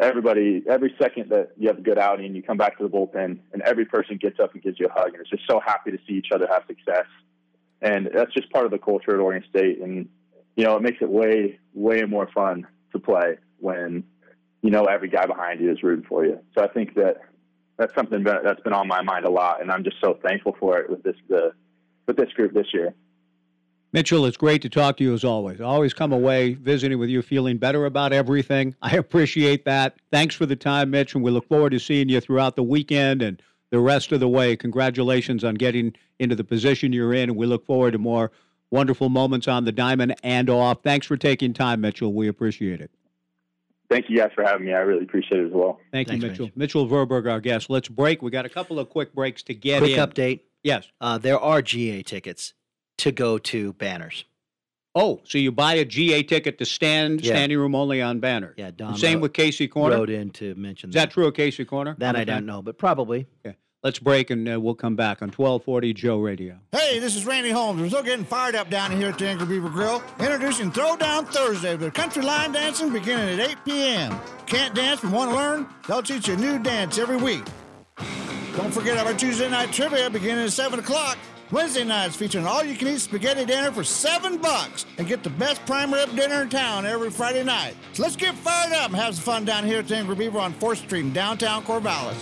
Everybody, every second that you have a good outing, you come back to the bullpen, and every person gets up and gives you a hug, and it's just so happy to see each other have success. And that's just part of the culture at Oregon State, and you know, it makes it way, way more fun to play when you know every guy behind you is rooting for you. So I think that that's something that's been on my mind a lot, and I'm just so thankful for it with this the with this group this year. Mitchell, it's great to talk to you as always. I always come away visiting with you feeling better about everything. I appreciate that. Thanks for the time, Mitch, and we look forward to seeing you throughout the weekend and the rest of the way. Congratulations on getting into the position you're in, and we look forward to more wonderful moments on the diamond and off. Thanks for taking time, Mitchell. We appreciate it. Thank you guys for having me. I really appreciate it as well. Thank Thanks, you, Mitchell. Mitchell Verberg, our guest. Let's break. We got a couple of quick breaks to get in. Quick in. update. Yes. Uh, there are GA tickets to go to banners. Oh, so you buy a GA ticket to stand Yeah. standing room only on banner. Yeah, Don Same wrote- with Casey Corner. Wrote in to mention Is that true of Casey Corner? That I don't know, but probably. Okay. Let's break and uh, we'll come back on 1240 Joe Radio. Hey, this is Randy Holmes. We're still getting fired up down here at the Angry Beaver Grill. Introducing Throwdown Thursday with country line dancing beginning at 8 p.m. Can't dance but want to learn? They'll teach you a new dance every week. Don't forget our Tuesday night trivia beginning at 7 o'clock. Wednesday nights featuring all you can eat spaghetti dinner for seven bucks and get the best prime rib dinner in town every Friday night. So let's get fired up and have some fun down here at the Angry Beaver on 4th Street in downtown Corvallis.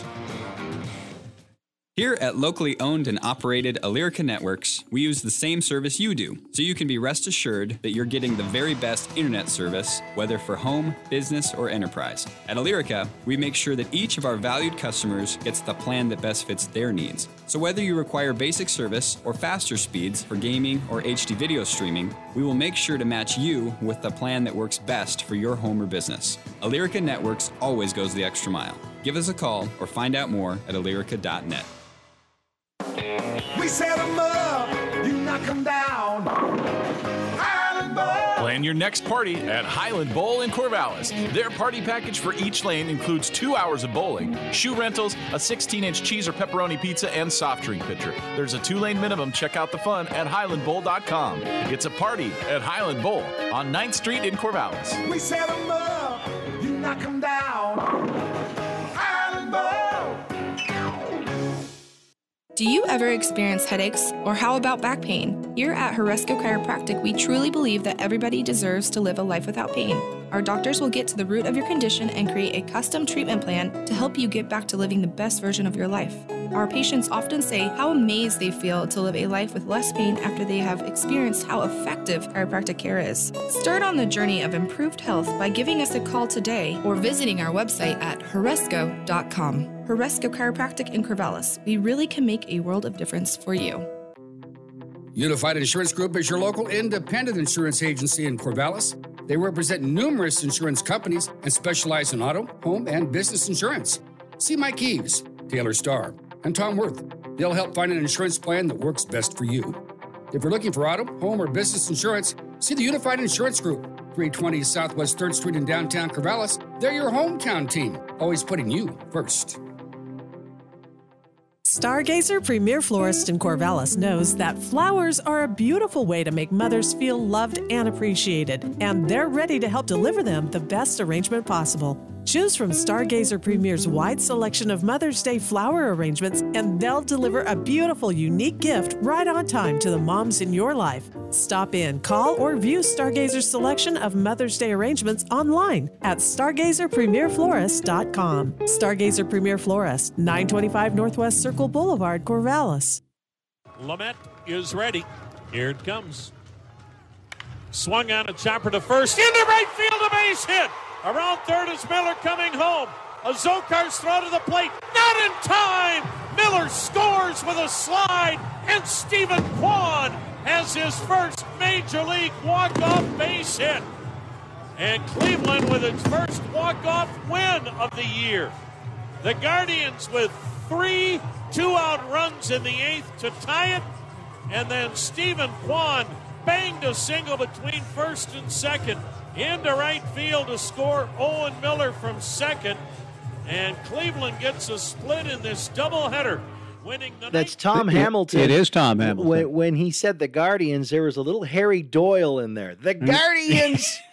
Here at locally owned and operated Alyrica Networks, we use the same service you do, so you can be rest assured that you're getting the very best internet service, whether for home, business, or enterprise. At Alyrica, we make sure that each of our valued customers gets the plan that best fits their needs. So whether you require basic service or faster speeds for gaming or HD video streaming, we will make sure to match you with the plan that works best for your home or business. Alyrica Networks always goes the extra mile. Give us a call or find out more at alyrica.net. We set 'em up, you knock 'em down. Highland Bowl. Plan your next party at Highland Bowl in Corvallis. Their party package for each lane includes two hours of bowling, shoe rentals, a 16 inch cheese or pepperoni pizza, and soft drink pitcher. There's a two lane minimum. Check out the fun at highlandbowl.com. It's a party at Highland Bowl on 9th Street in Corvallis. We set 'em up, you knock 'em down. Do you ever experience headaches? Or how about back pain? Here at Horesco Chiropractic, we truly believe that everybody deserves to live a life without pain. Our doctors will get to the root of your condition and create a custom treatment plan to help you get back to living the best version of your life. Our patients often say how amazed they feel to live a life with less pain after they have experienced how effective chiropractic care is. Start on the journey of improved health by giving us a call today or visiting our website at horesco.com. Horesco Chiropractic in Corvallis. We really can make a world of difference for you. Unified Insurance Group is your local independent insurance agency in Corvallis. They represent numerous insurance companies and specialize in auto, home, and business insurance. See Mike Eves, Taylor Starr, and Tom Worth. They'll help find an insurance plan that works best for you. If you're looking for auto, home, or business insurance, see the Unified Insurance Group, 320 Southwest 3rd Street in downtown Corvallis. They're your hometown team, always putting you first. Stargazer Premier Florist in Corvallis knows that flowers are a beautiful way to make mothers feel loved and appreciated, and they're ready to help deliver them the best arrangement possible. Choose from Stargazer Premier's wide selection of Mother's Day flower arrangements, and they'll deliver a beautiful, unique gift right on time to the moms in your life. Stop in, call, or view Stargazer's selection of Mother's Day arrangements online at stargazerpremierflorist.com. Stargazer Premier Florist, 925 Northwest Circle Boulevard, Corvallis. Lamette is ready. Here it comes. Swung on a chopper to first. Into right field, a base hit. Around third is Miller coming home. A throw to the plate. Not in time. Miller scores with a slide. And Stephen Kwan has his first major league walk-off base hit. And Cleveland with its first walk-off win of the year. The Guardians with three two-out runs in the eighth to tie it. And then Stephen Kwan banged a single between first and second into right field to score Owen Miller from second. And Cleveland gets a split in this doubleheader, winning the That's It- Tom it- Hamilton. it is Tom Hamilton. When, when he said the Guardians, there was a little Harry Doyle in there. The Mm. Guardians.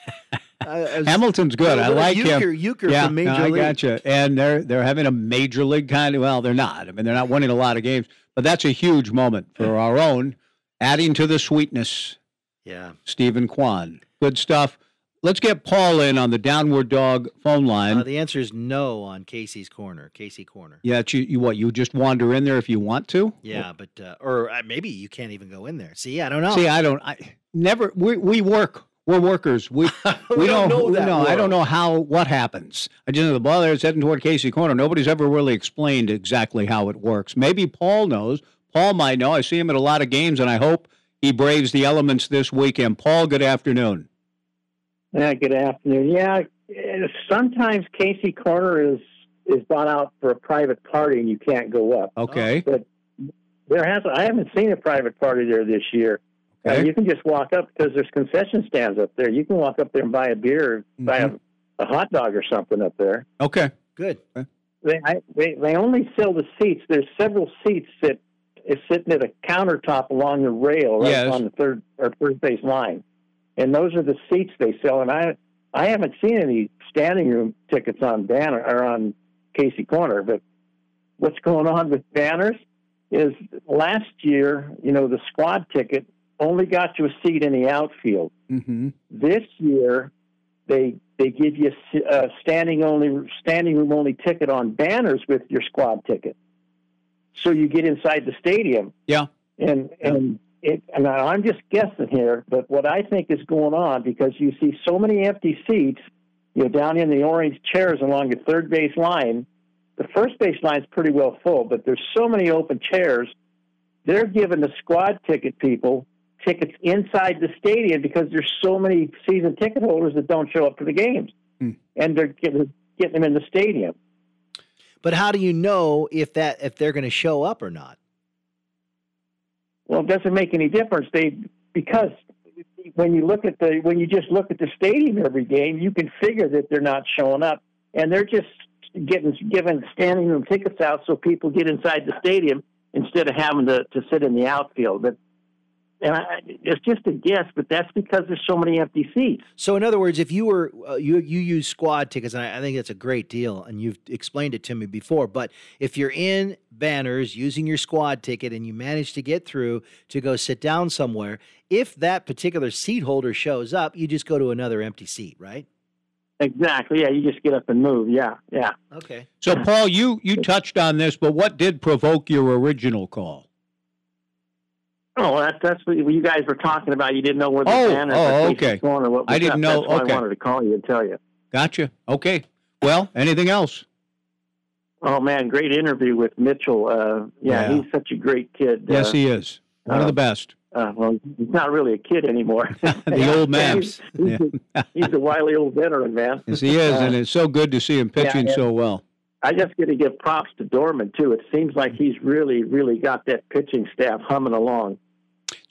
Uh, Hamilton's good. I little like him. Uecker, Uecker yeah, from Major no, I League. gotcha. And they're they're having a major league kind of. Well, they're not. I mean, they're not winning a lot of games, but that's a huge moment for our own. Adding to the sweetness, Yeah. Stephen Kwan. Good stuff. Let's get Paul in on the downward dog phone line. Uh, the answer is no on Casey's corner. Casey corner. yeah, you, you what? You just wander in there if you want to. Yeah, but uh, or uh, maybe you can't even go in there. See, I don't know. See, I don't. I never. We we work. We're workers. We we, don't don't know that No, I don't know how what happens. I just know the ball there is heading toward Casey Corner. Nobody's ever really explained exactly how it works. Maybe Paul knows. Paul might know. I see him at a lot of games, and I hope he braves the elements this weekend. Paul, good afternoon. Yeah, good afternoon. Yeah, sometimes Casey Corner is is bought out for a private party and you can't go up. Okay. But there has I haven't seen a private party there this year. Uh, Okay. you can just walk up because there's concession stands up there. You can walk up there and buy a beer, buy a, a hot dog or something up there. Okay. Good. They I, they they only sell the seats. There's several seats that is sitting at a countertop along the rail right Yes. on the third or first base line, and those are the seats they sell. And I I haven't seen any standing room tickets on banner or on Casey Corner. But what's going on with banners is last year, you know, the squad ticket only got you a seat in the outfield. Mm-hmm. This year, they they give you a standing only standing room only ticket on banners with your squad ticket, so you get inside the stadium. Yeah. And and it, and I'm just guessing here, but what I think is going on because you see so many empty seats, you know, down in the orange chairs along the third base line. The first base line's pretty well full, but there's so many open chairs. They're giving the squad ticket people tickets inside the stadium because there's so many season ticket holders that don't show up to the games, hmm. and they're getting getting them in the stadium. But how do you know if that if they're going to show up or not? Well, it doesn't make any difference. They because when you look at the when you just look at the stadium every game, you can figure that they're not showing up, and they're just getting given standing room tickets out so people get inside the stadium instead of having to, to sit in the outfield. But and I, it's just a guess, but that's because there's so many empty seats. So, in other words, if you were uh, you you use squad tickets, and I, I think that's a great deal, and you've explained it to me before. But if you're in banners using your squad ticket and you manage to get through to go sit down somewhere, if that particular seat holder shows up, you just go to another empty seat, right? Exactly. Yeah, you just get up and move. Yeah, yeah. Okay. So, Paul, you you touched on this, but what did provoke your original call? Oh, that's that's what you guys were talking about. You didn't know where the Oh, banners oh, okay. going or what I didn't up. know- That's okay. I wanted to call you and tell you. Gotcha. Okay. Well, anything else? Oh man, great interview with Mitchell. Uh, yeah, Yeah. he's such a great kid. Yes, uh, he is one of uh, the best. Uh, well, he's not really a kid anymore. The old man. he's, he's, a, he's a wily old veteran, man. Yes, he is, Uh, and it's so good to see him pitching and- so well. I just got to give props to Dorman too. It seems like he's really, really got that pitching staff humming along.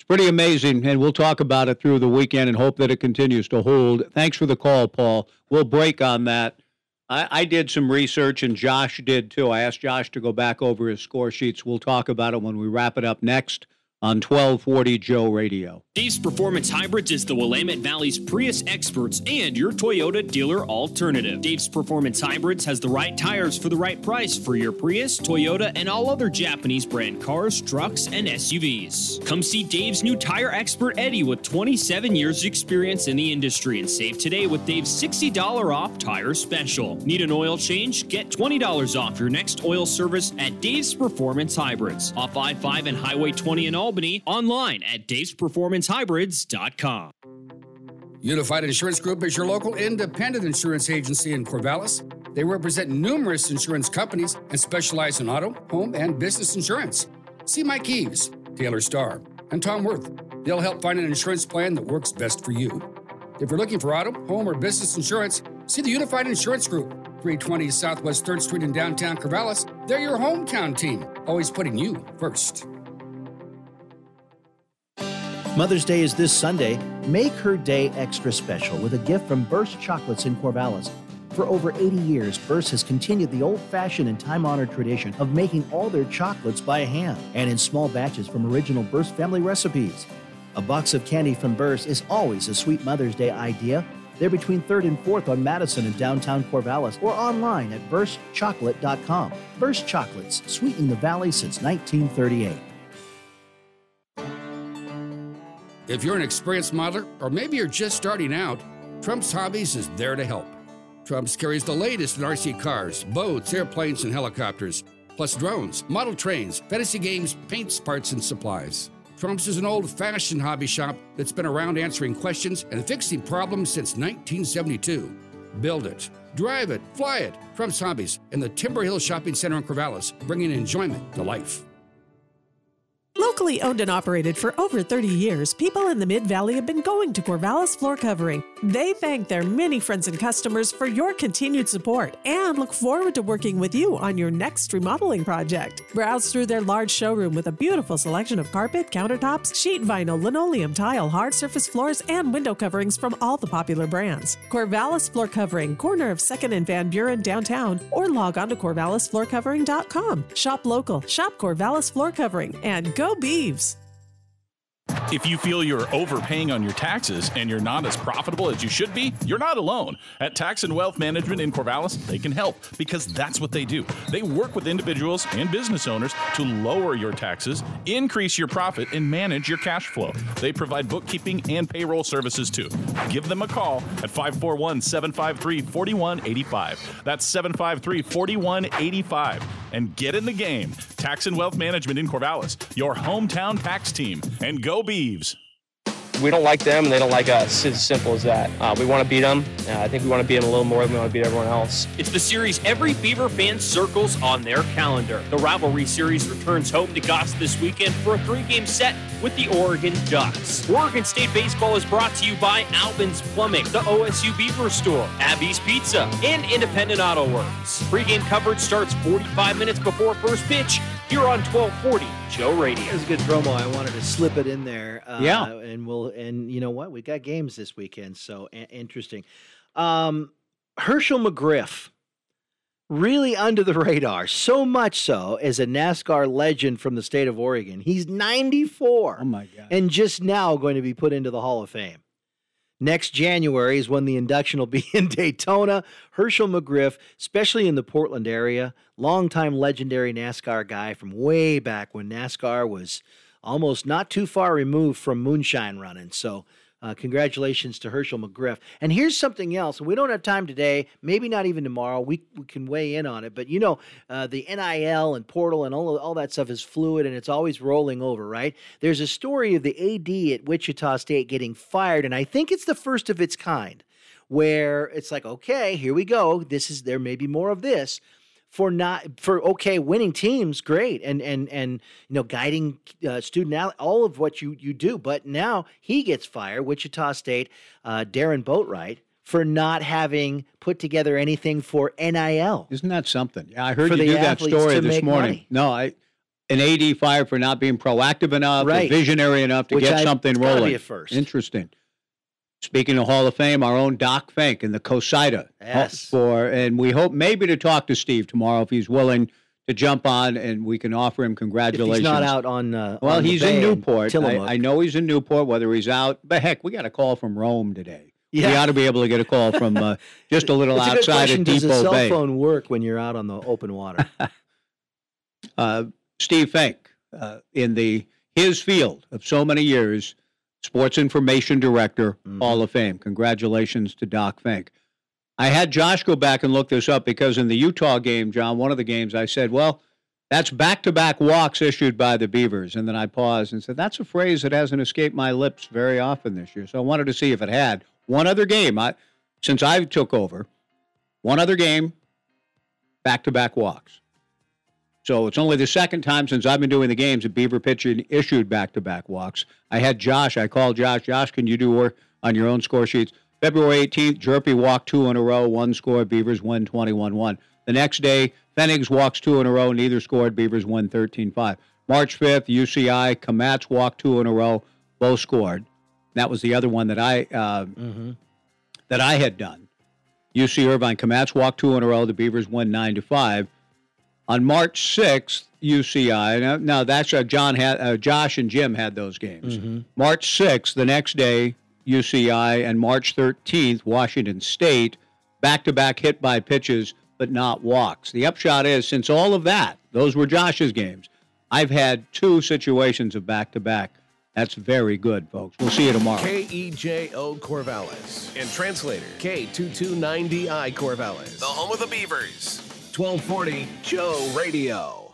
Pretty amazing, and we'll talk about it through the weekend and hope that it continues to hold. Thanks for the call, Paul. We'll break on that. I, I did some research, and Josh did too. I asked Josh to go back over his score sheets. We'll talk about it when we wrap it up next on 1240 Joe Radio. Dave's Performance Hybrids is the Willamette Valley's Prius experts and your Toyota dealer alternative. Dave's Performance Hybrids has the right tires for the right price for your Prius, Toyota, and all other Japanese brand cars, trucks, and SUVs. Come see Dave's new tire expert Eddie with 27 years experience in the industry and save today with Dave's $60 off tire special. Need an oil change? Get $20 off your next oil service at Dave's Performance Hybrids off I-5 and Highway 20 in Albany online at davesperformancehybrids.com. Unified Insurance Group is your local independent insurance agency in Corvallis. They represent numerous insurance companies and specialize in auto, home, and business insurance. See Mike Eves, Taylor Starr, and Tom Worth. They'll help find an insurance plan that works best for you. If you're looking for auto, home, or business insurance, see the Unified Insurance Group, 320 Southwest 3rd Street in downtown Corvallis. They're your hometown team, always putting you first. Mother's Day is this Sunday. Make her day extra special with a gift from Burst Chocolates in Corvallis. For over 80 years, Burst has continued the old fashioned and time honored tradition of making all their chocolates by hand and in small batches from original Burst family recipes. A box of candy from Burst is always a sweet Mother's Day idea. They're between 3rd and 4th on Madison in downtown Corvallis or online at burstchocolate.com. Burst Chocolates, sweeten the valley since 1938. If you're an experienced modeler, or maybe you're just starting out, Trump's Hobbies is there to help. Trump's carries the latest in RC cars, boats, airplanes, and helicopters, plus drones, model trains, fantasy games, paints, parts, and supplies. Trump's is an old fashioned hobby shop that's been around answering questions and fixing problems since 1972. Build it, drive it, fly it. Trump's Hobbies in the Timber Hill Shopping Center in Corvallis, bringing enjoyment to life. Locally owned and operated for over 30 years, people in the Mid Valley have been going to Corvallis Floor Covering. They thank their many friends and customers for your continued support and look forward to working with you on your next remodeling project. Browse through their large showroom with a beautiful selection of carpet, countertops, sheet vinyl, linoleum, tile, hard surface floors, and window coverings from all the popular brands. Corvallis Floor Covering, corner of 2nd and Van Buren downtown, or log on to corvallisfloorcovering.com. Shop local, shop Corvallis Floor Covering, and go No beeves! If you feel you're overpaying on your taxes and you're not as profitable as you should be, you're not alone. At Tax and Wealth Management in Corvallis, they can help because that's what they do. They work with individuals and business owners to lower your taxes, increase your profit, and manage your cash flow. They provide bookkeeping and payroll services too. Give them a call at 541 753 4185. That's 753 4185. And get in the game. Tax and Wealth Management in Corvallis, your hometown tax team. And go Beeves. we don't like them and they don't like us. It's as simple as that. Uh, we want to beat them. Uh, I think we want to beat them a little more than we want to beat everyone else. It's the series every Beaver fan circles on their calendar. The rivalry series returns home to Goss this weekend for a three-game set with the Oregon Ducks. Oregon State Baseball is brought to you by Albin's Plumbing, the OSU Beaver Store, Abby's Pizza, and Independent Auto Works. Pre-game coverage starts 45 minutes before first pitch here on 1240 Joe Radio. It was a good promo. I wanted to slip it in there. Uh, Yeah. and we'll and you know what? We've got games this weekend, so a- interesting. Um, Hershel McGriff, really under the radar, so much so as a NASCAR legend from the state of Oregon. He's 94. Oh my god! And just now going to be put into the Hall of Fame. Next January is when the induction will be in Daytona. Hershel McGriff, especially in the Portland area, longtime legendary NASCAR guy from way back when NASCAR was almost not too far removed from moonshine running. So, uh, congratulations to Hershel McGriff. And here's something else. We don't have time today, maybe not even tomorrow. We, we can weigh in on it. But you know, uh, the NIL and portal and all, all that stuff is fluid and it's always rolling over, right? There's a story of the AD at Wichita State getting fired, and I think it's the first of its kind where it's like, okay, here we go. This is there may be more of this for not for okay winning teams great and and and you know guiding uh, student out all of what you you do but now he gets fired wichita state uh, darron boatright for not having put together anything for nil Isn't that something? Yeah, I heard you do that story this morning. money. No, I an AD fired for not being proactive enough, or Right. visionary enough to Which get I- something rolling. first. Interesting. Speaking of Hall of Fame, our own Doc Fink in the COSIDA Yes. for, and we hope maybe to talk to Steve tomorrow if he's willing to jump on, and we can offer him if congratulations. he's not out on uh, well, on he's in Newport. I, I know he's in Newport. Whether he's out, but heck, we got a call from Rome today. Yeah. We ought to be able to get a call from uh, just a little It's a outside question. of Does a cell Bay. phone work when you're out on the open water? uh, Steve Fink uh, in the his field of so many years, Sports Information Director, Mm-hmm. Hall of Fame. Congratulations to Doc Fink. I had Josh go back and look this up because in the Utah game, John, one of the games, I said, well, that's back to back walks issued by the Beavers. And then I paused and said, that's a phrase that hasn't escaped my lips very often this year. So I wanted to see if it had. One other game, I, since I took over, one other game, back to back walks. So it's only the second time since I've been doing the games that Beaver pitching issued back to back walks. I had Josh, I called Josh, Josh, can you do work on your own score sheets? February 18th, Hjerpe walked two in a row, one score, Beavers win 21 1. The next day, Pfennigs walks two in a row, neither scored, Beavers win 13 5. March 5th, UCI, Kmatz walked two in a row, both scored. That was the other one that I uh, that I had done. UC Irvine, Kmatz walked two in a row, the Beavers won 9 to 5. On March 6th, UCI. Now, now that's uh, John had uh, Josh and Jim had those games. March 6th, the next day, UCI, and March 13th, Washington State, back to back hit by pitches, but not walks. The upshot is, since all of that, those were Josh's games, I've had two situations of back to back That's very good, folks. We'll see you tomorrow. KEJO Corvallis. And translator K229DI Corvallis. The home of the Beavers. 1240 Joe Radio.